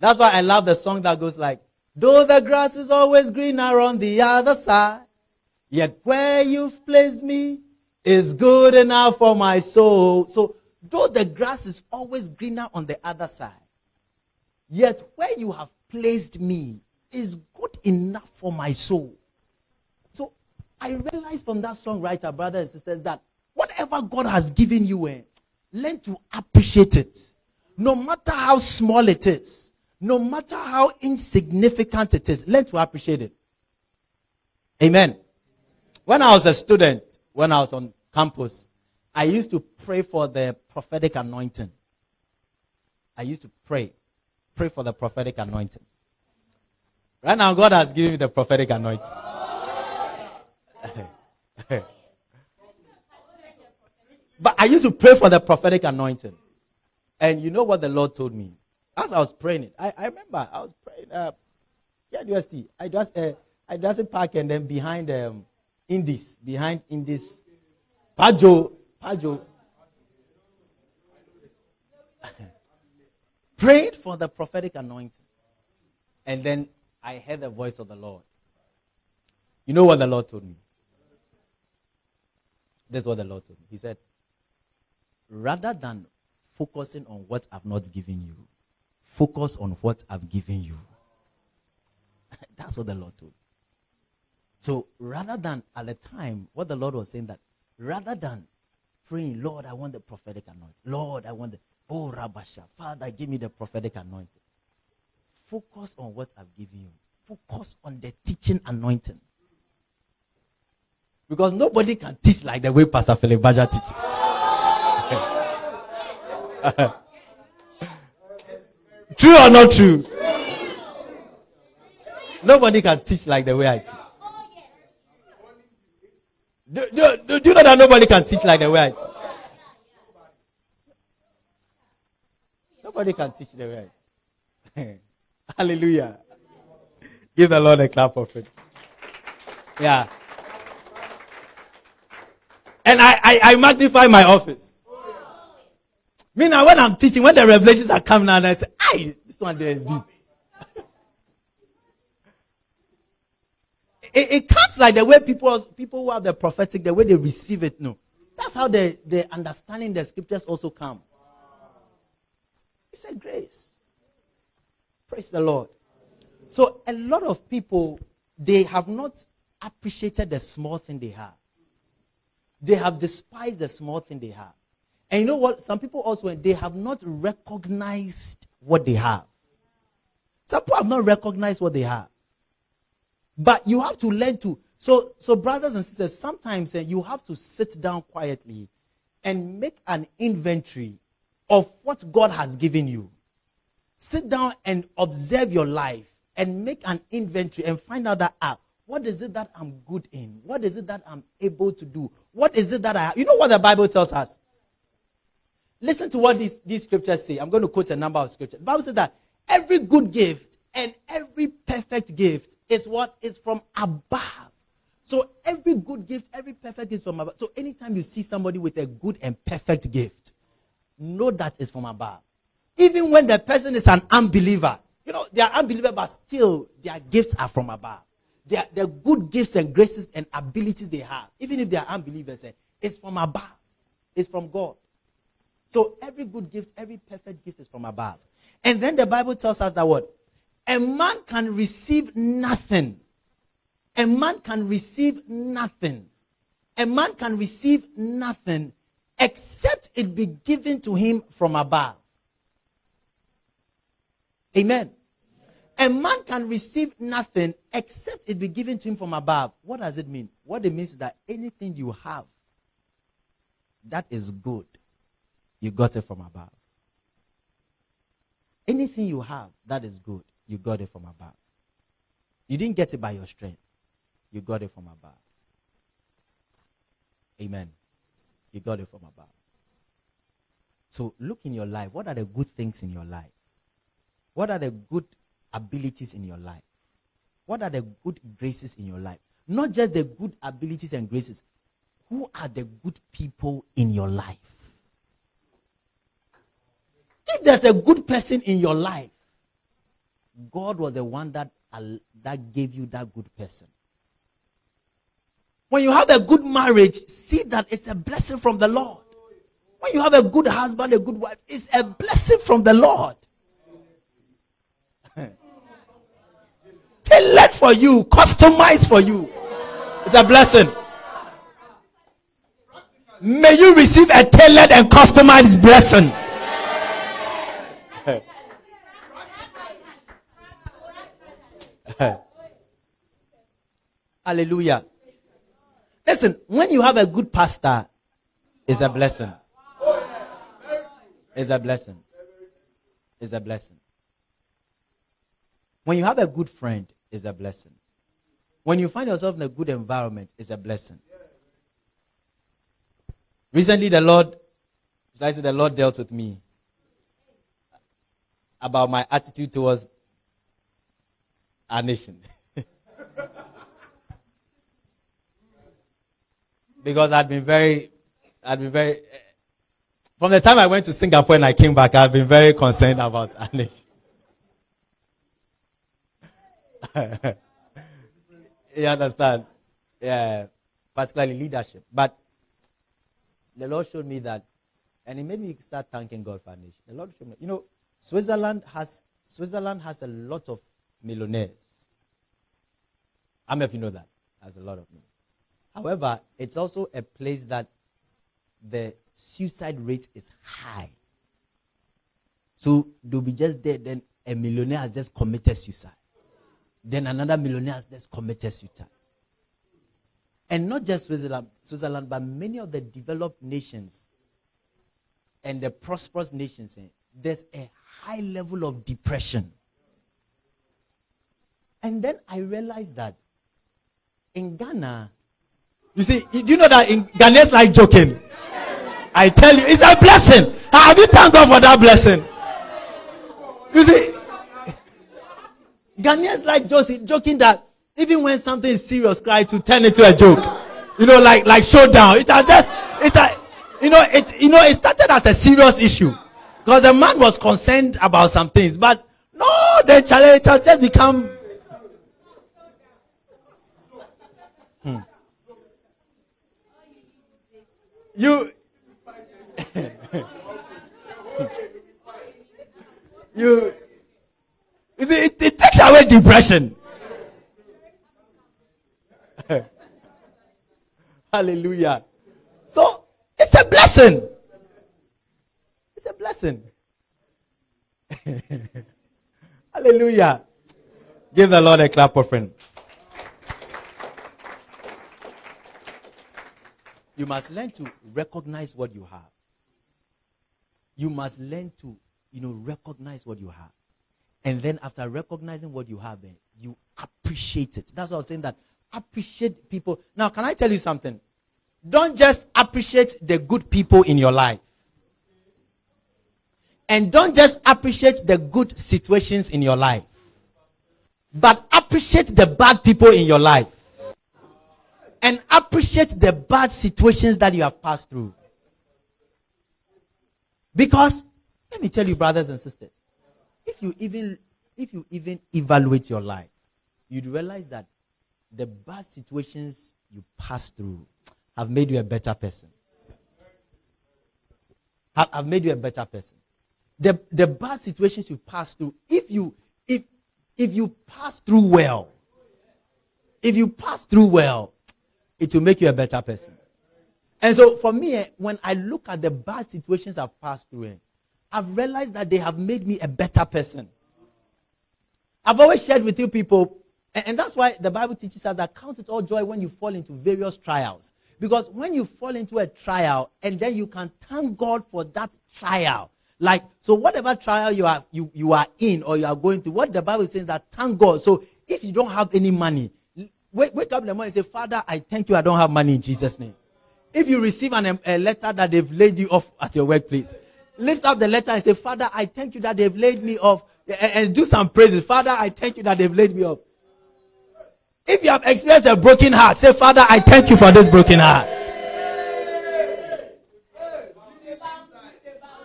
That's why I love the song that goes like, Though the grass is always greener on the other side, yet where you've placed me is good enough for my soul. So, though the grass is always greener on the other side, yet where you have placed me is good enough for my soul. So, I realized from that songwriter, brothers and sisters, that whatever God has given you, eh, learn to appreciate it. No matter how small it is no matter how insignificant it is, learn to appreciate it. Amen. When I was a student, when I was on campus, I used to pray for the prophetic anointing. I used to pray, pray for the prophetic anointing. Right now, God has given me the prophetic anointing. but I used to pray for the prophetic anointing. And you know what the Lord told me? As I was praying it, I, I remember I was praying. Uh, yeah, see? I just uh, I just park and then behind um, Indies, behind Indies, Pajo, Pajo. Prayed for the prophetic anointing, and then I heard the voice of the Lord. You know what the Lord told me? This is what the Lord told me. He said, rather than focusing on what I've not given you, Focus on what I've given you. That's what the Lord told. Me. So rather than at the time, what the Lord was saying that rather than praying, Lord, I want the prophetic anointing. Lord, I want the oh Rabasha, Father, give me the prophetic anointing. Focus on what I've given you. Focus on the teaching anointing. Because nobody can teach like the way Pastor Philip Badger teaches. True or not true? Nobody can teach like the way I teach. Do, do, do you know that nobody can teach like the way I teach? Nobody can teach the way Hallelujah. Give the Lord a clap of it. Yeah. And I, I, I magnify my office. Me now, when I'm teaching, when the revelations are coming out, I say, "Hey, this one there is deep." it, it comes like the way people people who have the prophetic, the way they receive it. No, that's how the the understanding the scriptures also come. It's a grace. Praise the Lord. So a lot of people they have not appreciated the small thing they have. They have despised the small thing they have. And you know what? Some people also, they have not recognized what they have. Some people have not recognized what they have. But you have to learn to. So, so brothers and sisters, sometimes uh, you have to sit down quietly and make an inventory of what God has given you. Sit down and observe your life and make an inventory and find out that ah, what is it that I'm good in? What is it that I'm able to do? What is it that I you know what the Bible tells us? Listen to what these, these scriptures say. I'm going to quote a number of scriptures. The Bible says that every good gift and every perfect gift is what is from above. So every good gift, every perfect gift is from above. So anytime you see somebody with a good and perfect gift, know that it's from above. Even when the person is an unbeliever, you know, they are unbeliever, but still their gifts are from above. Their, their good gifts and graces and abilities they have, even if they are unbelievers, eh, it's from above. It's from God. So every good gift, every perfect gift is from above. And then the Bible tells us that what? A man can receive nothing. A man can receive nothing. A man can receive nothing except it be given to him from above. Amen. A man can receive nothing except it be given to him from above. What does it mean? What it means is that anything you have that is good you got it from above. Anything you have that is good, you got it from above. You didn't get it by your strength, you got it from above. Amen. You got it from above. So look in your life. What are the good things in your life? What are the good abilities in your life? What are the good graces in your life? Not just the good abilities and graces. Who are the good people in your life? If there's a good person in your life, God was the one that, that gave you that good person. When you have a good marriage, see that it's a blessing from the Lord. When you have a good husband, a good wife, it's a blessing from the Lord. Tailored for you, customized for you. It's a blessing. May you receive a tailored and customized blessing. Hallelujah. Listen, when you have a good pastor, it's a blessing. It's a blessing. It's a blessing. When you have a good friend, it's a blessing. When you find yourself in a good environment, it's a blessing. Recently, the Lord, should I say, the Lord dealt with me about my attitude towards our nation. because I'd been very, I'd been very, from the time I went to Singapore and I came back, I've been very concerned about nation. you understand? Yeah, particularly leadership. But the Lord showed me that, and it made me start thanking God for nation. The Lord showed me, you know, Switzerland has Switzerland has a lot of millionaires. How many of you know that? Has a lot of millionaires. However, it's also a place that the suicide rate is high. So they'll be just there, then a millionaire has just committed suicide. Then another millionaire has just committed suicide. And not just Switzerland, Switzerland, but many of the developed nations and the prosperous nations, eh, there's a high level of depression. And then I realized that in Ghana, you see, do you know that in Ghanaians like joking? I tell you, it's a blessing. Have you thanked God for that blessing? You see, Ghanaians like joking joking that even when something is serious, cry to turn into a joke. You know, like like showdown. It has just it's a you know it you know it started as a serious issue because the man was concerned about some things, but no, the challenge has just become You. you. You see, it, it takes away depression. Hallelujah. So it's a blessing. It's a blessing. Hallelujah. Give the Lord a clap offering. You must learn to recognize what you have. You must learn to, you know, recognize what you have. And then after recognizing what you have, eh, you appreciate it. That's what I was saying that appreciate people. Now, can I tell you something? Don't just appreciate the good people in your life. And don't just appreciate the good situations in your life. But appreciate the bad people in your life. And appreciate the bad situations that you have passed through. Because, let me tell you, brothers and sisters, if you even if you even evaluate your life, you'd realize that the bad situations you pass through have made you a better person. Have, have made you a better person. The, the bad situations you pass through, if you if if you pass through well, if you pass through well, it will make you a better person. And so for me, eh, when I look at the bad situations I've passed through, eh, I've realized that they have made me a better person. I've always shared with you people, and that's why the Bible teaches us that count it all joy when you fall into various trials. Because when you fall into a trial and then you can thank God for that trial. Like, so whatever trial you are, you, you are in or you are going through, what the Bible says that thank God. So if you don't have any money, wake, wake up in the morning and say, Father, I thank you I don't have money in Jesus' name. If you receive an, a letter that they've laid you off at your workplace, lift up the letter and say, Father, I thank you that they've laid me off and do some praises. Father, I thank you that they've laid me off. If you have experienced a broken heart, say, Father, I thank you for this broken heart.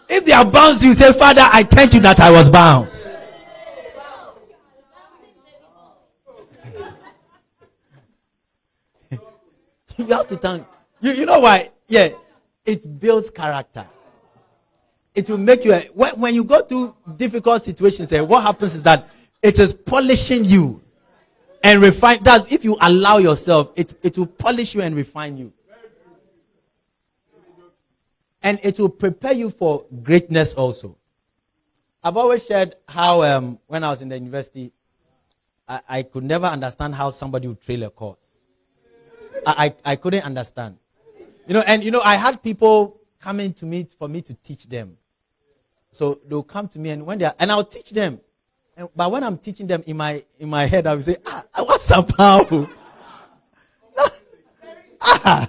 If they have bounced you, say, Father, I thank you that I was bounced. you have to thank. You, you know why? Yeah. It builds character it will make you a, when, when you go through difficult situations eh, what happens is that it is polishing you and refine that if you allow yourself it, it will polish you and refine you and it will prepare you for greatness also i've always shared how um, when i was in the university I, I, could never understand how somebody would trail a course I, I, I couldn't understand you know and you know i had people coming to me for me to teach them so they'll come to me and when they are, and I'll teach them. And, but when I'm teaching them in my in my head, I will say, ah, what's up, how? ah,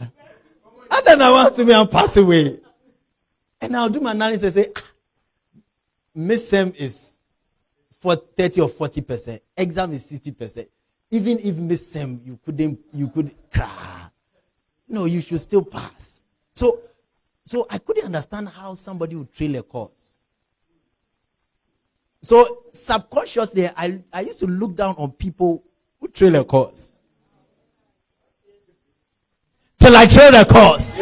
and then I want to me and pass away. And I'll do my analysis and say, ah, Mid-sem is for 30 or 40 percent. Exam is 60 percent. Even if Mid-sem, you couldn't, you could cry. No, you should still pass. So, so I couldn't understand how somebody would trail a course. So subconsciously, I, I used to look down on people who trail a course. Till I trail a course.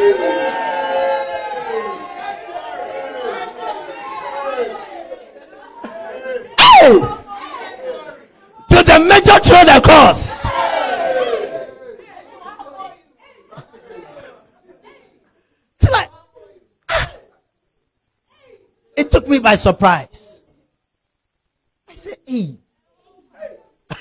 Hey! The major trail the course. Till I, ah, it took me by surprise say, hey.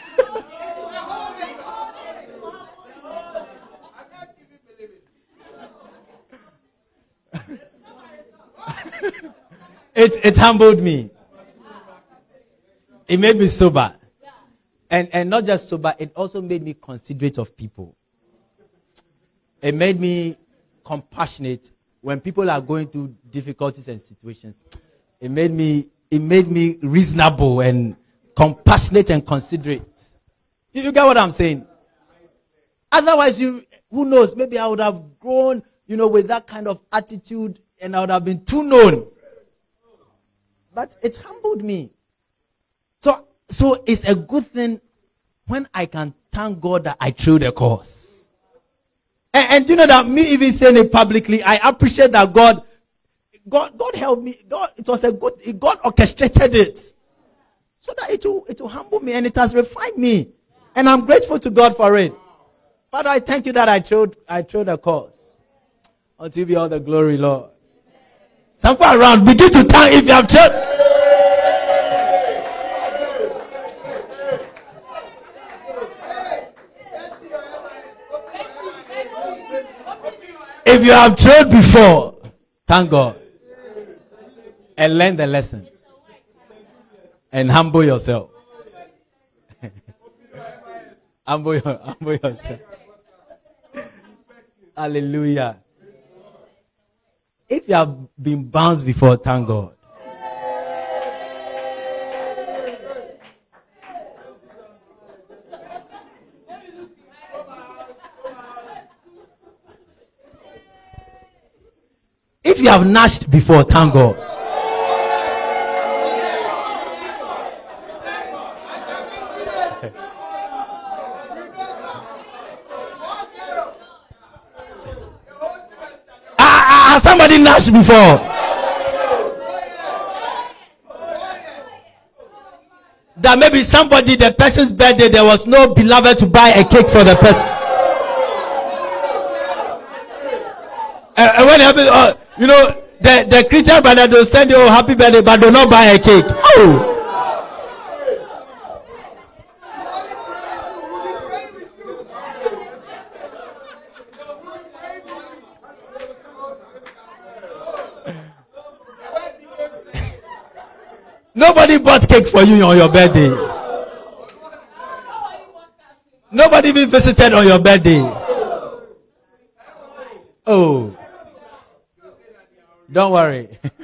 it, it humbled me. It made me sober. And, and not just sober, it also made me considerate of people. It made me compassionate when people are going through difficulties and situations. It made me it made me reasonable and compassionate and considerate. You, you, get what I'm saying? Otherwise, you who knows? Maybe I would have grown, you know, with that kind of attitude, and I would have been too known. But it humbled me. So, it's a good thing when I can thank God that I threw the course. And, and you know that me even saying it publicly, I appreciate that God God, God helped me. God, it was a good, God orchestrated it. So that it will, it will humble me and it has refined me. And I'm grateful to God for it. Father, I thank you that I threw, I threw the course. Unto you be all the glory, Lord. Somewhere around, begin to thank if you have trod. If you have trod before, thank God and learn the lessons. and humble yourself. humble, humble yourself. Hallelujah. If you have been bounced before, thank God. If you have gnashed before, thank God. Ah, ah, has somebody gnashed before? That maybe somebody, the person's birthday, there was no beloved to buy a cake for the person. And, and when happens, uh, you know, the, the Christian brother, they'll send you, oh, happy birthday, but they'll not buy a cake. Oh! Nobody bought cake for you on your birthday. Nobody even visited on your birthday. Oh. Don't worry.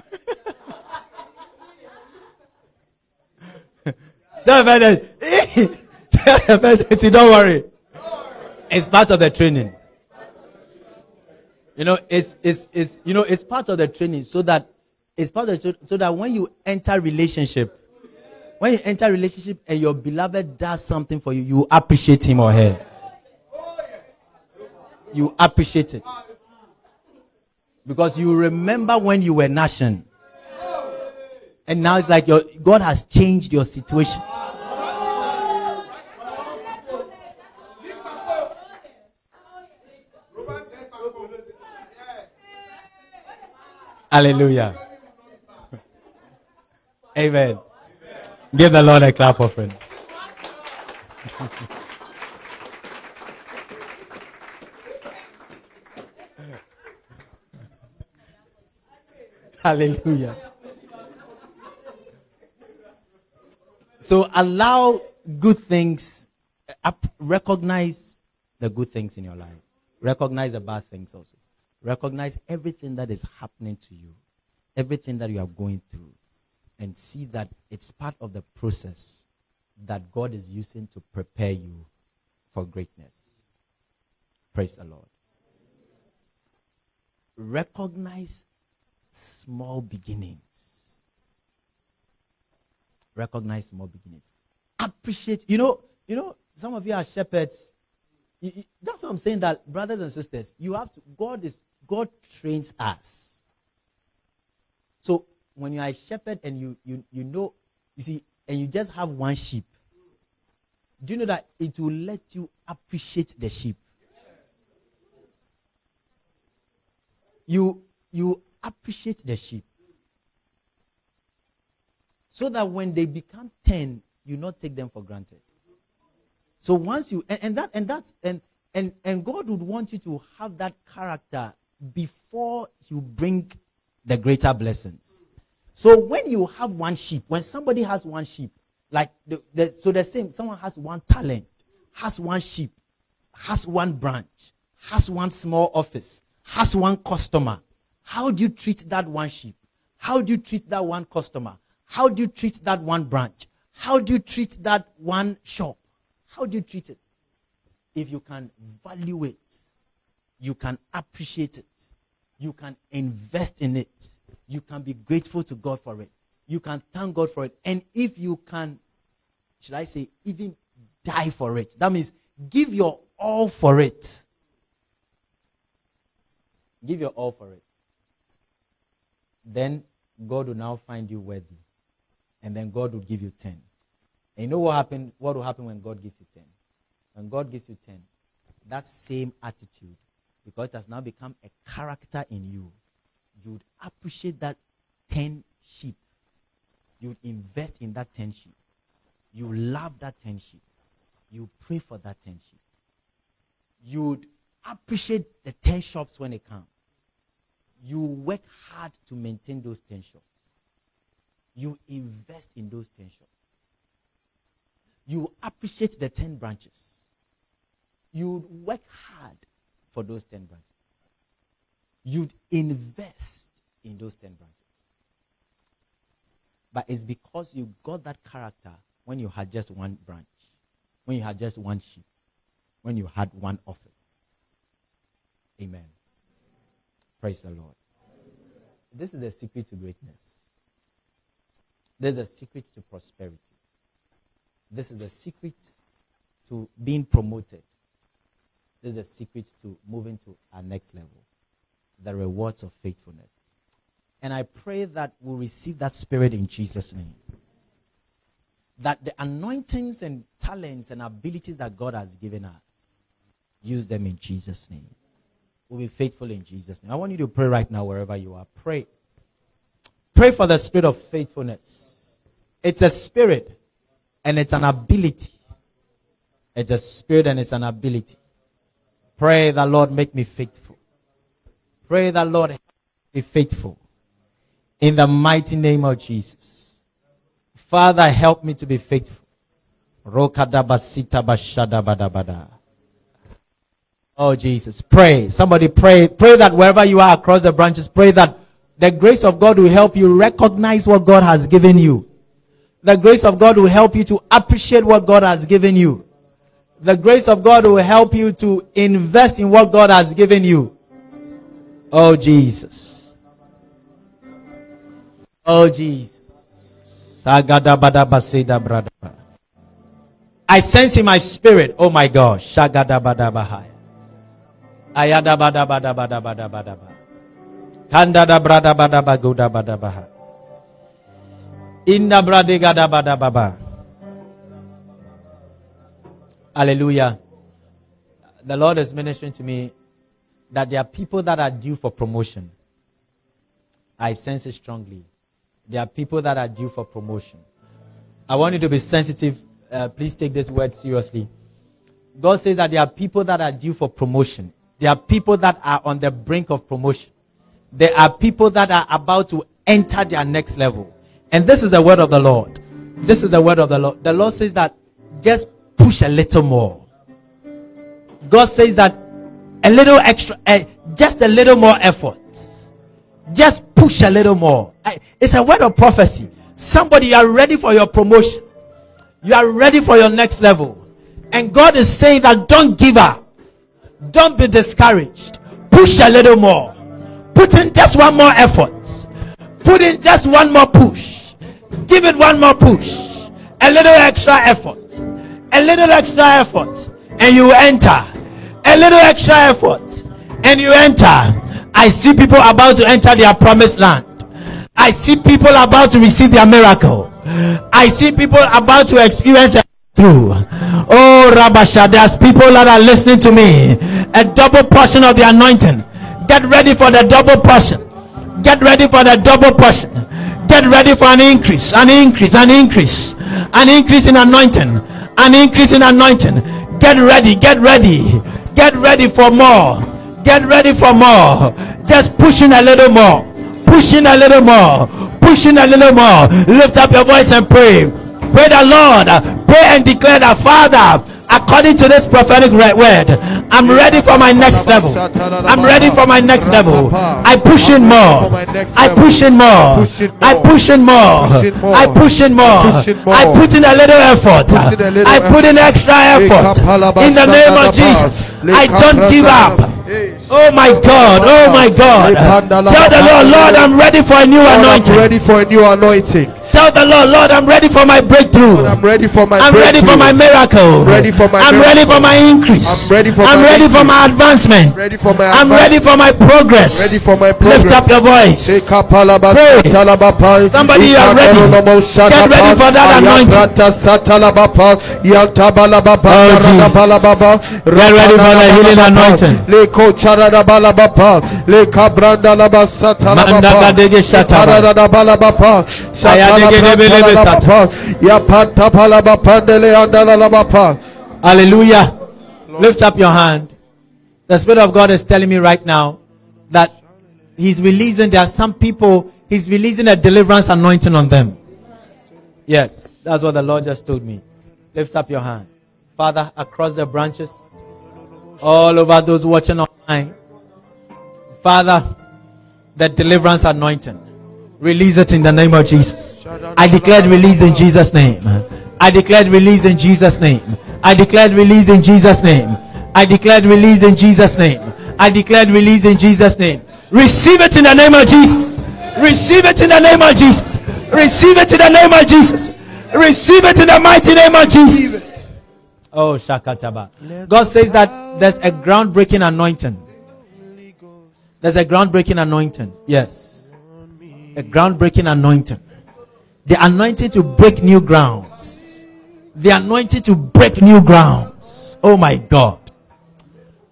Don't worry. It's part of the training. You know, it's, it's, it's, you know, it's part of the training so that it's part of the, so that when you enter relationship, when you enter relationship and your beloved does something for you, you appreciate him or her. You appreciate it. Because you remember when you were nation. And now it's like your God has changed your situation. Hallelujah. Amen. Give the Lord a clap offering. Hallelujah. So allow good things, uh, up, recognize the good things in your life, recognize the bad things also. Recognize everything that is happening to you, everything that you are going through and see that it's part of the process that God is using to prepare you for greatness. Praise the Lord. Recognize small beginnings. Recognize small beginnings. Appreciate, you know, you know, some of you are shepherds. You, you, that's what I'm saying that brothers and sisters, you have to God is God trains us. So when you are a shepherd and you, you, you know, you see, and you just have one sheep, do you know that it will let you appreciate the sheep? You, you appreciate the sheep. So that when they become 10, you not take them for granted. So once you and, and that and that's and and and God would want you to have that character before you bring the greater blessings. So when you have one sheep, when somebody has one sheep, like the, the, so the same, someone has one talent, has one sheep, has one branch, has one small office, has one customer. How do you treat that one sheep? How do you treat that one customer? How do you treat that one branch? How do you treat that one shop? How do you treat it? If you can value it, you can appreciate it, you can invest in it, you can be grateful to God for it. You can thank God for it. And if you can, should I say, even die for it, that means give your all for it. Give your all for it. Then God will now find you worthy. And then God will give you 10. And you know what happened? What will happen when God gives you 10? When God gives you 10, that same attitude, because it has now become a character in you, you would appreciate that 10 sheep. You would invest in that 10 sheep. You love that 10 sheep. You pray for that 10 sheep. You would appreciate the 10 shops when it comes. You work hard to maintain those tensions. You invest in those tensions. you appreciate the 10 branches. You work hard for those 10 branches. You'd invest in those 10 branches. But it's because you got that character when you had just one branch, when you had just one sheep, when you had one office. Amen. Praise the Lord. This is a secret to greatness. There's a secret to prosperity. This is the secret to being promoted. This is a secret to moving to our next level. The rewards of faithfulness. And I pray that we'll receive that spirit in Jesus' name. That the anointings and talents and abilities that God has given us, use them in Jesus' name. We'll be faithful in Jesus' name. I want you to pray right now wherever you are. Pray. Pray for the spirit of faithfulness. It's a spirit and it's an ability. It's a spirit and it's an ability. Pray the Lord make me faithful. Pray the Lord be faithful. In the mighty name of Jesus. Father, help me to be faithful. Oh Jesus, pray. Somebody pray. Pray that wherever you are across the branches, pray that the grace of God will help you recognize what God has given you the grace of God will help you to appreciate what God has given you. The grace of God will help you to invest in what God has given you. Oh, Jesus. Oh, Jesus. I sense in my spirit, oh my gosh. Kanda da brada bada baguda bada baha. Inna bradigada bada baba. Hallelujah. The Lord is ministering to me that there are people that are due for promotion. I sense it strongly. There are people that are due for promotion. I want you to be sensitive. Uh, please take this word seriously. God says that there are people that are due for promotion. There are people that are on the brink of promotion. There are people that are about to enter their next level. And this is the word of the Lord. This is the word of the Lord. The Lord says that just push a little more. God says that a little extra, uh, just a little more effort. Just push a little more. It's a word of prophecy. Somebody, you are ready for your promotion. You are ready for your next level. And God is saying that don't give up. Don't be discouraged. Push a little more. Put in just one more effort. Put in just one more push Give it one more push. A little extra effort. A little extra effort. And you enter. A little extra effort. And you enter. I see people about to enter their promised land. I see people about to receive their miracle. I see people about to experience through. Oh, Rabasha, there's people that are listening to me. A double portion of the anointing. Get ready for the double portion. Get ready for the double portion. Get ready for an increase, an increase, an increase, an increase in anointing, an increase in anointing. Get ready, get ready, get ready for more. Get ready for more. Just pushing a little more, pushing a little more, pushing a little more. Lift up your voice and pray. Pray the Lord. Pray and declare that Father according to this prophetic word i'm ready for my next level. I'm ready for my next level. I push in more. I push in more. I push in more. I push in more. I put in a little effort. I put in extra effort. In the name of jesus i don't give up Oh my God, oh my God. Tell the Lord, Lord, I'm ready for a new anointing. I'm ready for a new anointing. Tell the Lord, Lord, I'm ready for my breakthrough. Lord, I'm ready for my I'm ready for my miracle. I'm ready for my I'm miracle. ready for my increase. I'm ready for I'm my ready for my advancement. Ready for my I'm ready for my progress. Ready for my progress. Lift up your voice. Pray. Somebody you are ready. Get ready for that anointing. Oh, Get ready for the healing anointing. Gadege shataba. Hallelujah. Lift up your hand. The Spirit of God is telling me right now that He's releasing, there are some people, He's releasing a deliverance anointing on them. Yes, that's what the Lord just told me. Lift up your hand. Father, across the branches, all over those watching online. Father, the deliverance anointing. Release it in the name of Jesus. I declared release in Jesus' name. I declared release in Jesus' name. I declared release in Jesus' name. I declared release in Jesus' name. I declared release in Jesus' name. Receive it in the name of Jesus. Receive it in the name of Jesus. Receive it in the name of Jesus. Receive it in the mighty name of Jesus. Oh, Shakataba. God says that there's a groundbreaking anointing. There's a groundbreaking anointing. Yes. A groundbreaking anointing. The anointing to break new grounds. The anointing to break new grounds. Oh my God.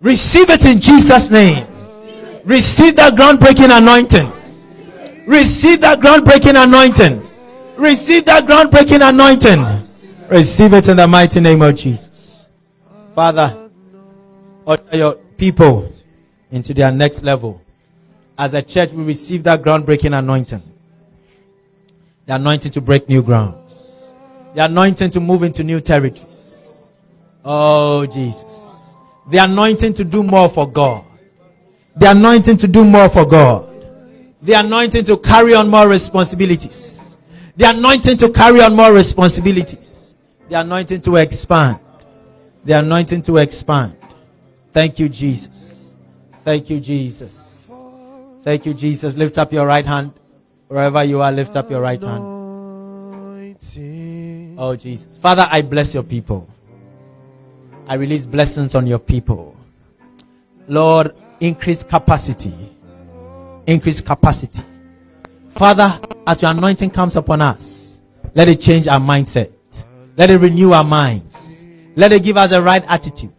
Receive it in Jesus' name. Receive that groundbreaking anointing. Receive that groundbreaking anointing. Receive that groundbreaking anointing. Receive it in the mighty name of Jesus. Father, order your people into their next level. As a church, we receive that groundbreaking anointing. The anointing to break new grounds. The anointing to move into new territories. Oh, Jesus. The anointing to do more for God. The anointing to do more for God. The anointing to carry on more responsibilities. The anointing to carry on more responsibilities. The anointing to expand. The anointing to expand. Thank you, Jesus. Thank you, Jesus. Thank you, Jesus. Lift up your right hand. Wherever you are, lift up your right hand. Oh, Jesus. Father, I bless your people. I release blessings on your people. Lord, increase capacity. Increase capacity. Father, as your anointing comes upon us, let it change our mindset. Let it renew our minds. Let it give us the right attitude,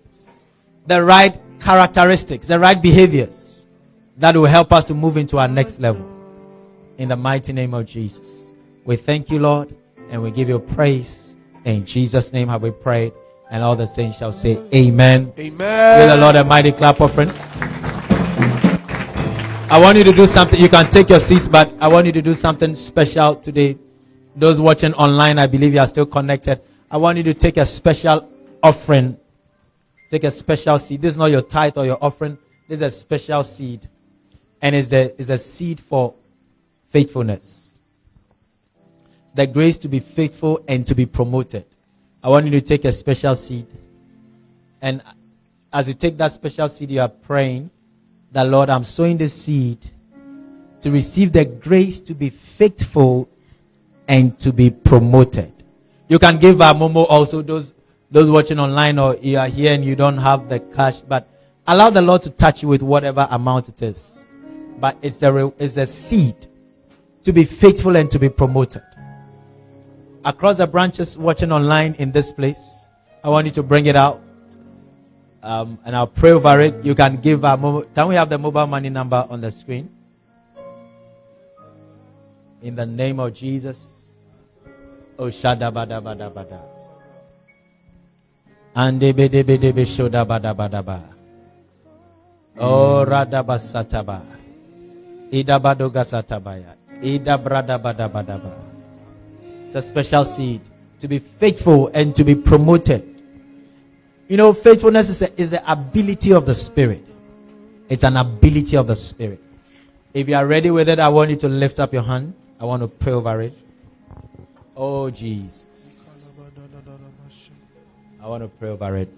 the right characteristics, the right behaviors that will help us to move into our next level. In the mighty name of Jesus. We thank you, Lord, and we give you praise. In Jesus' name have we prayed. And all the saints shall say, Amen. Amen. Give the Lord a mighty clap offering. I want you to do something. You can take your seats, but I want you to do something special today. Those watching online, I believe you are still connected. I want you to take a special offering. Take a special seed. This is not your tithe or your offering. This is a special seed. And it's, the, it's a seed for faithfulness. The grace to be faithful and to be promoted. I want you to take a special seed. And as you take that special seed, you are praying that, Lord, I'm sowing the seed to receive the grace to be faithful and to be promoted. You can give a Momo also, those, those watching online or you are here and you don't have the cash, but allow the Lord to touch you with whatever amount it is. But it's a, it's a seed to be faithful and to be promoted. Across the branches watching online in this place, I want you to bring it out um, and I'll pray over it. You can give a mobile. Can we have the mobile money number on the screen? In the name of Jesus. Oh shada bada bada bada. Ande bede bede be shoda bada bada ba. Oh rada basataba. Ida badoga satabaya. Ida brada bada bada ba. It's a special seed to be faithful and to be promoted. You know, faithfulness is the, is the ability of the Spirit. It's an ability of the Spirit. If you are ready with it, I want you to lift up your hand. I want to pray over it. Oh, Jesus. I want to pray over it.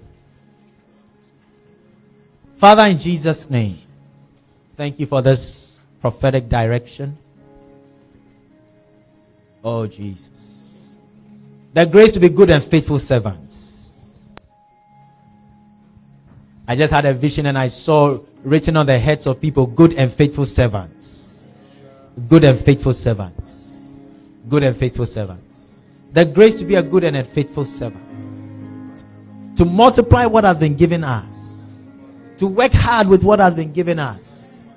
Father, in Jesus' name, thank you for this prophetic direction. Oh, Jesus. The grace to be good and faithful servants. I just had a vision and I saw written on the heads of people good and faithful servants. Good and faithful servants. Good and faithful servants. The grace to be a good and a faithful servant. To multiply what has been given us. To work hard with what has been given us.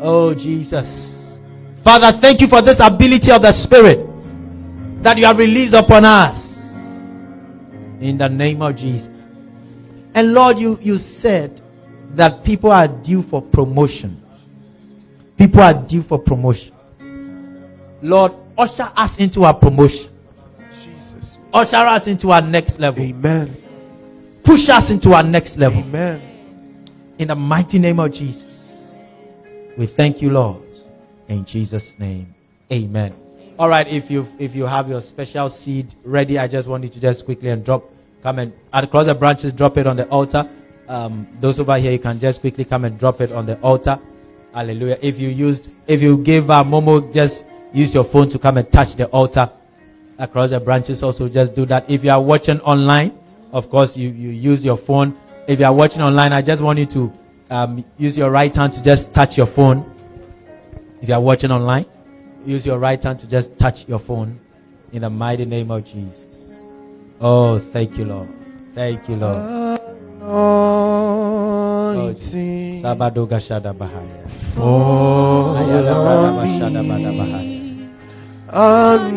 Oh, Jesus. Father, thank you for this ability of the Spirit that you have released upon us. In the name of Jesus. And Lord, you, you said that people are due for promotion. People are due for promotion. Lord, usher us into our promotion. Usher us into our next level, Amen. push us into our next level. Amen. In the mighty name of Jesus, we thank you, Lord. In Jesus' name, Amen. All right, if you if you have your special seed ready, I just want you to just quickly and drop, come and across the branches, drop it on the altar. Um, those over here, you can just quickly come and drop it on the altar. Hallelujah. If you used, if you gave uh, Momo, just use your phone to come and touch the altar across the branches. Also, just do that. If you are watching online, of course, you, you use your phone. If you are watching online, I just want you to um, use your right hand to just touch your phone. If you are watching online, use your right hand to just touch your phone in the mighty name of Jesus. Oh, thank you, Lord. Thank you, Lord. Oh, Jesus. Sabado Gashada Bahaya. for Ayada Oh,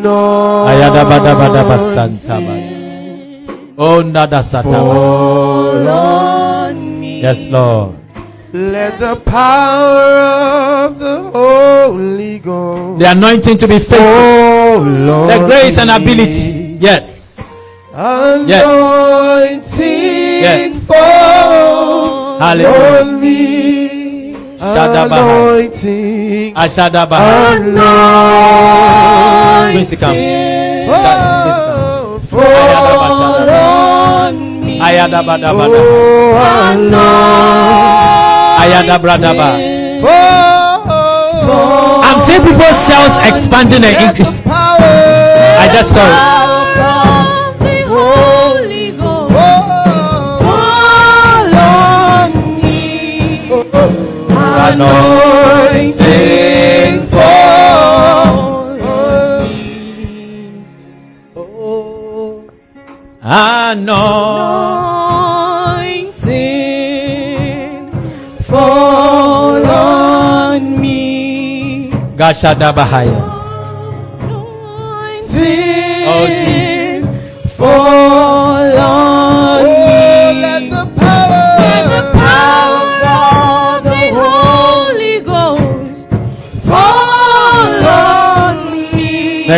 Nada Yes, Lord. Let the power of the Holy Ghost The anointing to be faithful. fall The grace and ability. Yes. Anointing Yes. fall Hallelujah. On me. Shadabaha. Anointing. Ashada Bahaya. Anointing. Quincy come. Shada- Quincy come. Fall Ayada Bashada. Ayada Bada Bada. Oh, anointing. Ayada Brada Ba. Fall. I'm seeing people's cells expanding and Let the increasing. power I just saw it. Anointing fall. I know. Fall on me. Gashada Bahaya. Oh, Jesus. Fall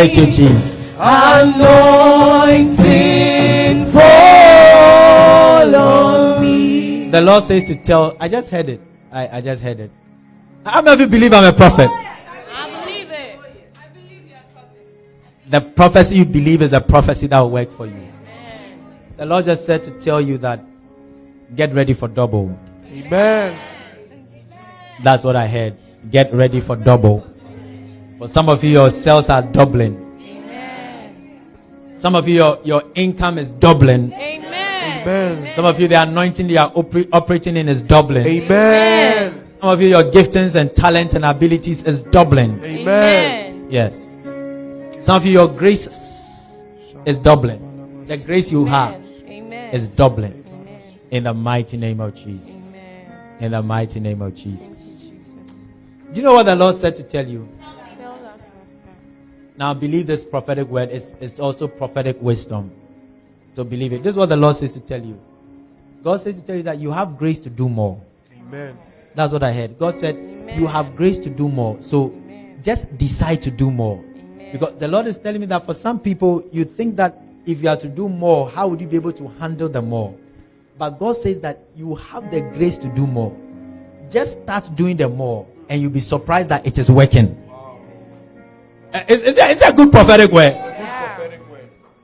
Thank you, Jesus. Anointing fall on me. The Lord says to tell. I just heard it. I, I just heard it. How many of you believe I'm a prophet? I believe it. I believe you're a prophet. The prophecy you believe is a prophecy that will work for you. The Lord just said to tell you that get ready for double. Amen. That's what I heard. Get ready for double. For some of you, your sales are doubling. Some of you, your, your income is doubling. Amen. Amen. Some of you, the anointing you are oper- operating in is doubling. Amen. Some of you, your giftings and talents and abilities is doubling. Amen. Yes. Some of you, your graces is doubling. The grace you have Amen. is doubling. Amen. In the mighty name of Jesus. Amen. In the mighty name of Jesus. Do you know what the Lord said to tell you? Tell us, Pastor. Now, believe this prophetic word is, is also prophetic wisdom. So, believe it. This is what the Lord says to tell you. God says to tell you that you have grace to do more. Amen. That's what I heard. God said, You have grace to do more. So, just decide to do more. Because the Lord is telling me that for some people, you think that if you are to do more, how would you be able to handle the more? But God says that you have the grace to do more. Just start doing the more, and you'll be surprised that it is working. Is, is, that- is that a good prophetic word?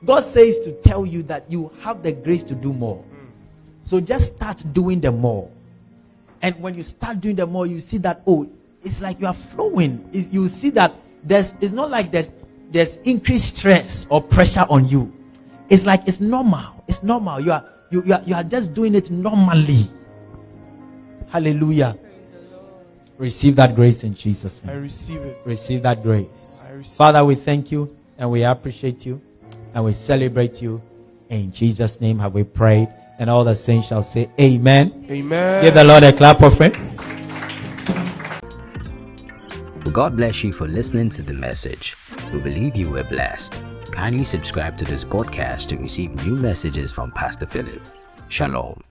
God says to tell you that you have the grace to do more. Hmm. So just start doing the more. And when you start doing the more, you see that, oh, it's like you are flowing. It's- you see that there's, it's not like there's, there's increased stress or pressure on you. It's like it's normal. It's normal. You are, you, you are, you are just doing it normally. Hallelujah. Receive that grace in Jesus' name. I receive it. Receive that grace. I receive Father, we thank you and we appreciate you and we celebrate you. In Jesus' name have we prayed. And all the saints shall say, Amen. Amen. Give the Lord a clap offering. God bless you for listening to the message. We believe you were blessed. Kindly subscribe to this podcast to receive new messages from Pastor Philip. Shalom.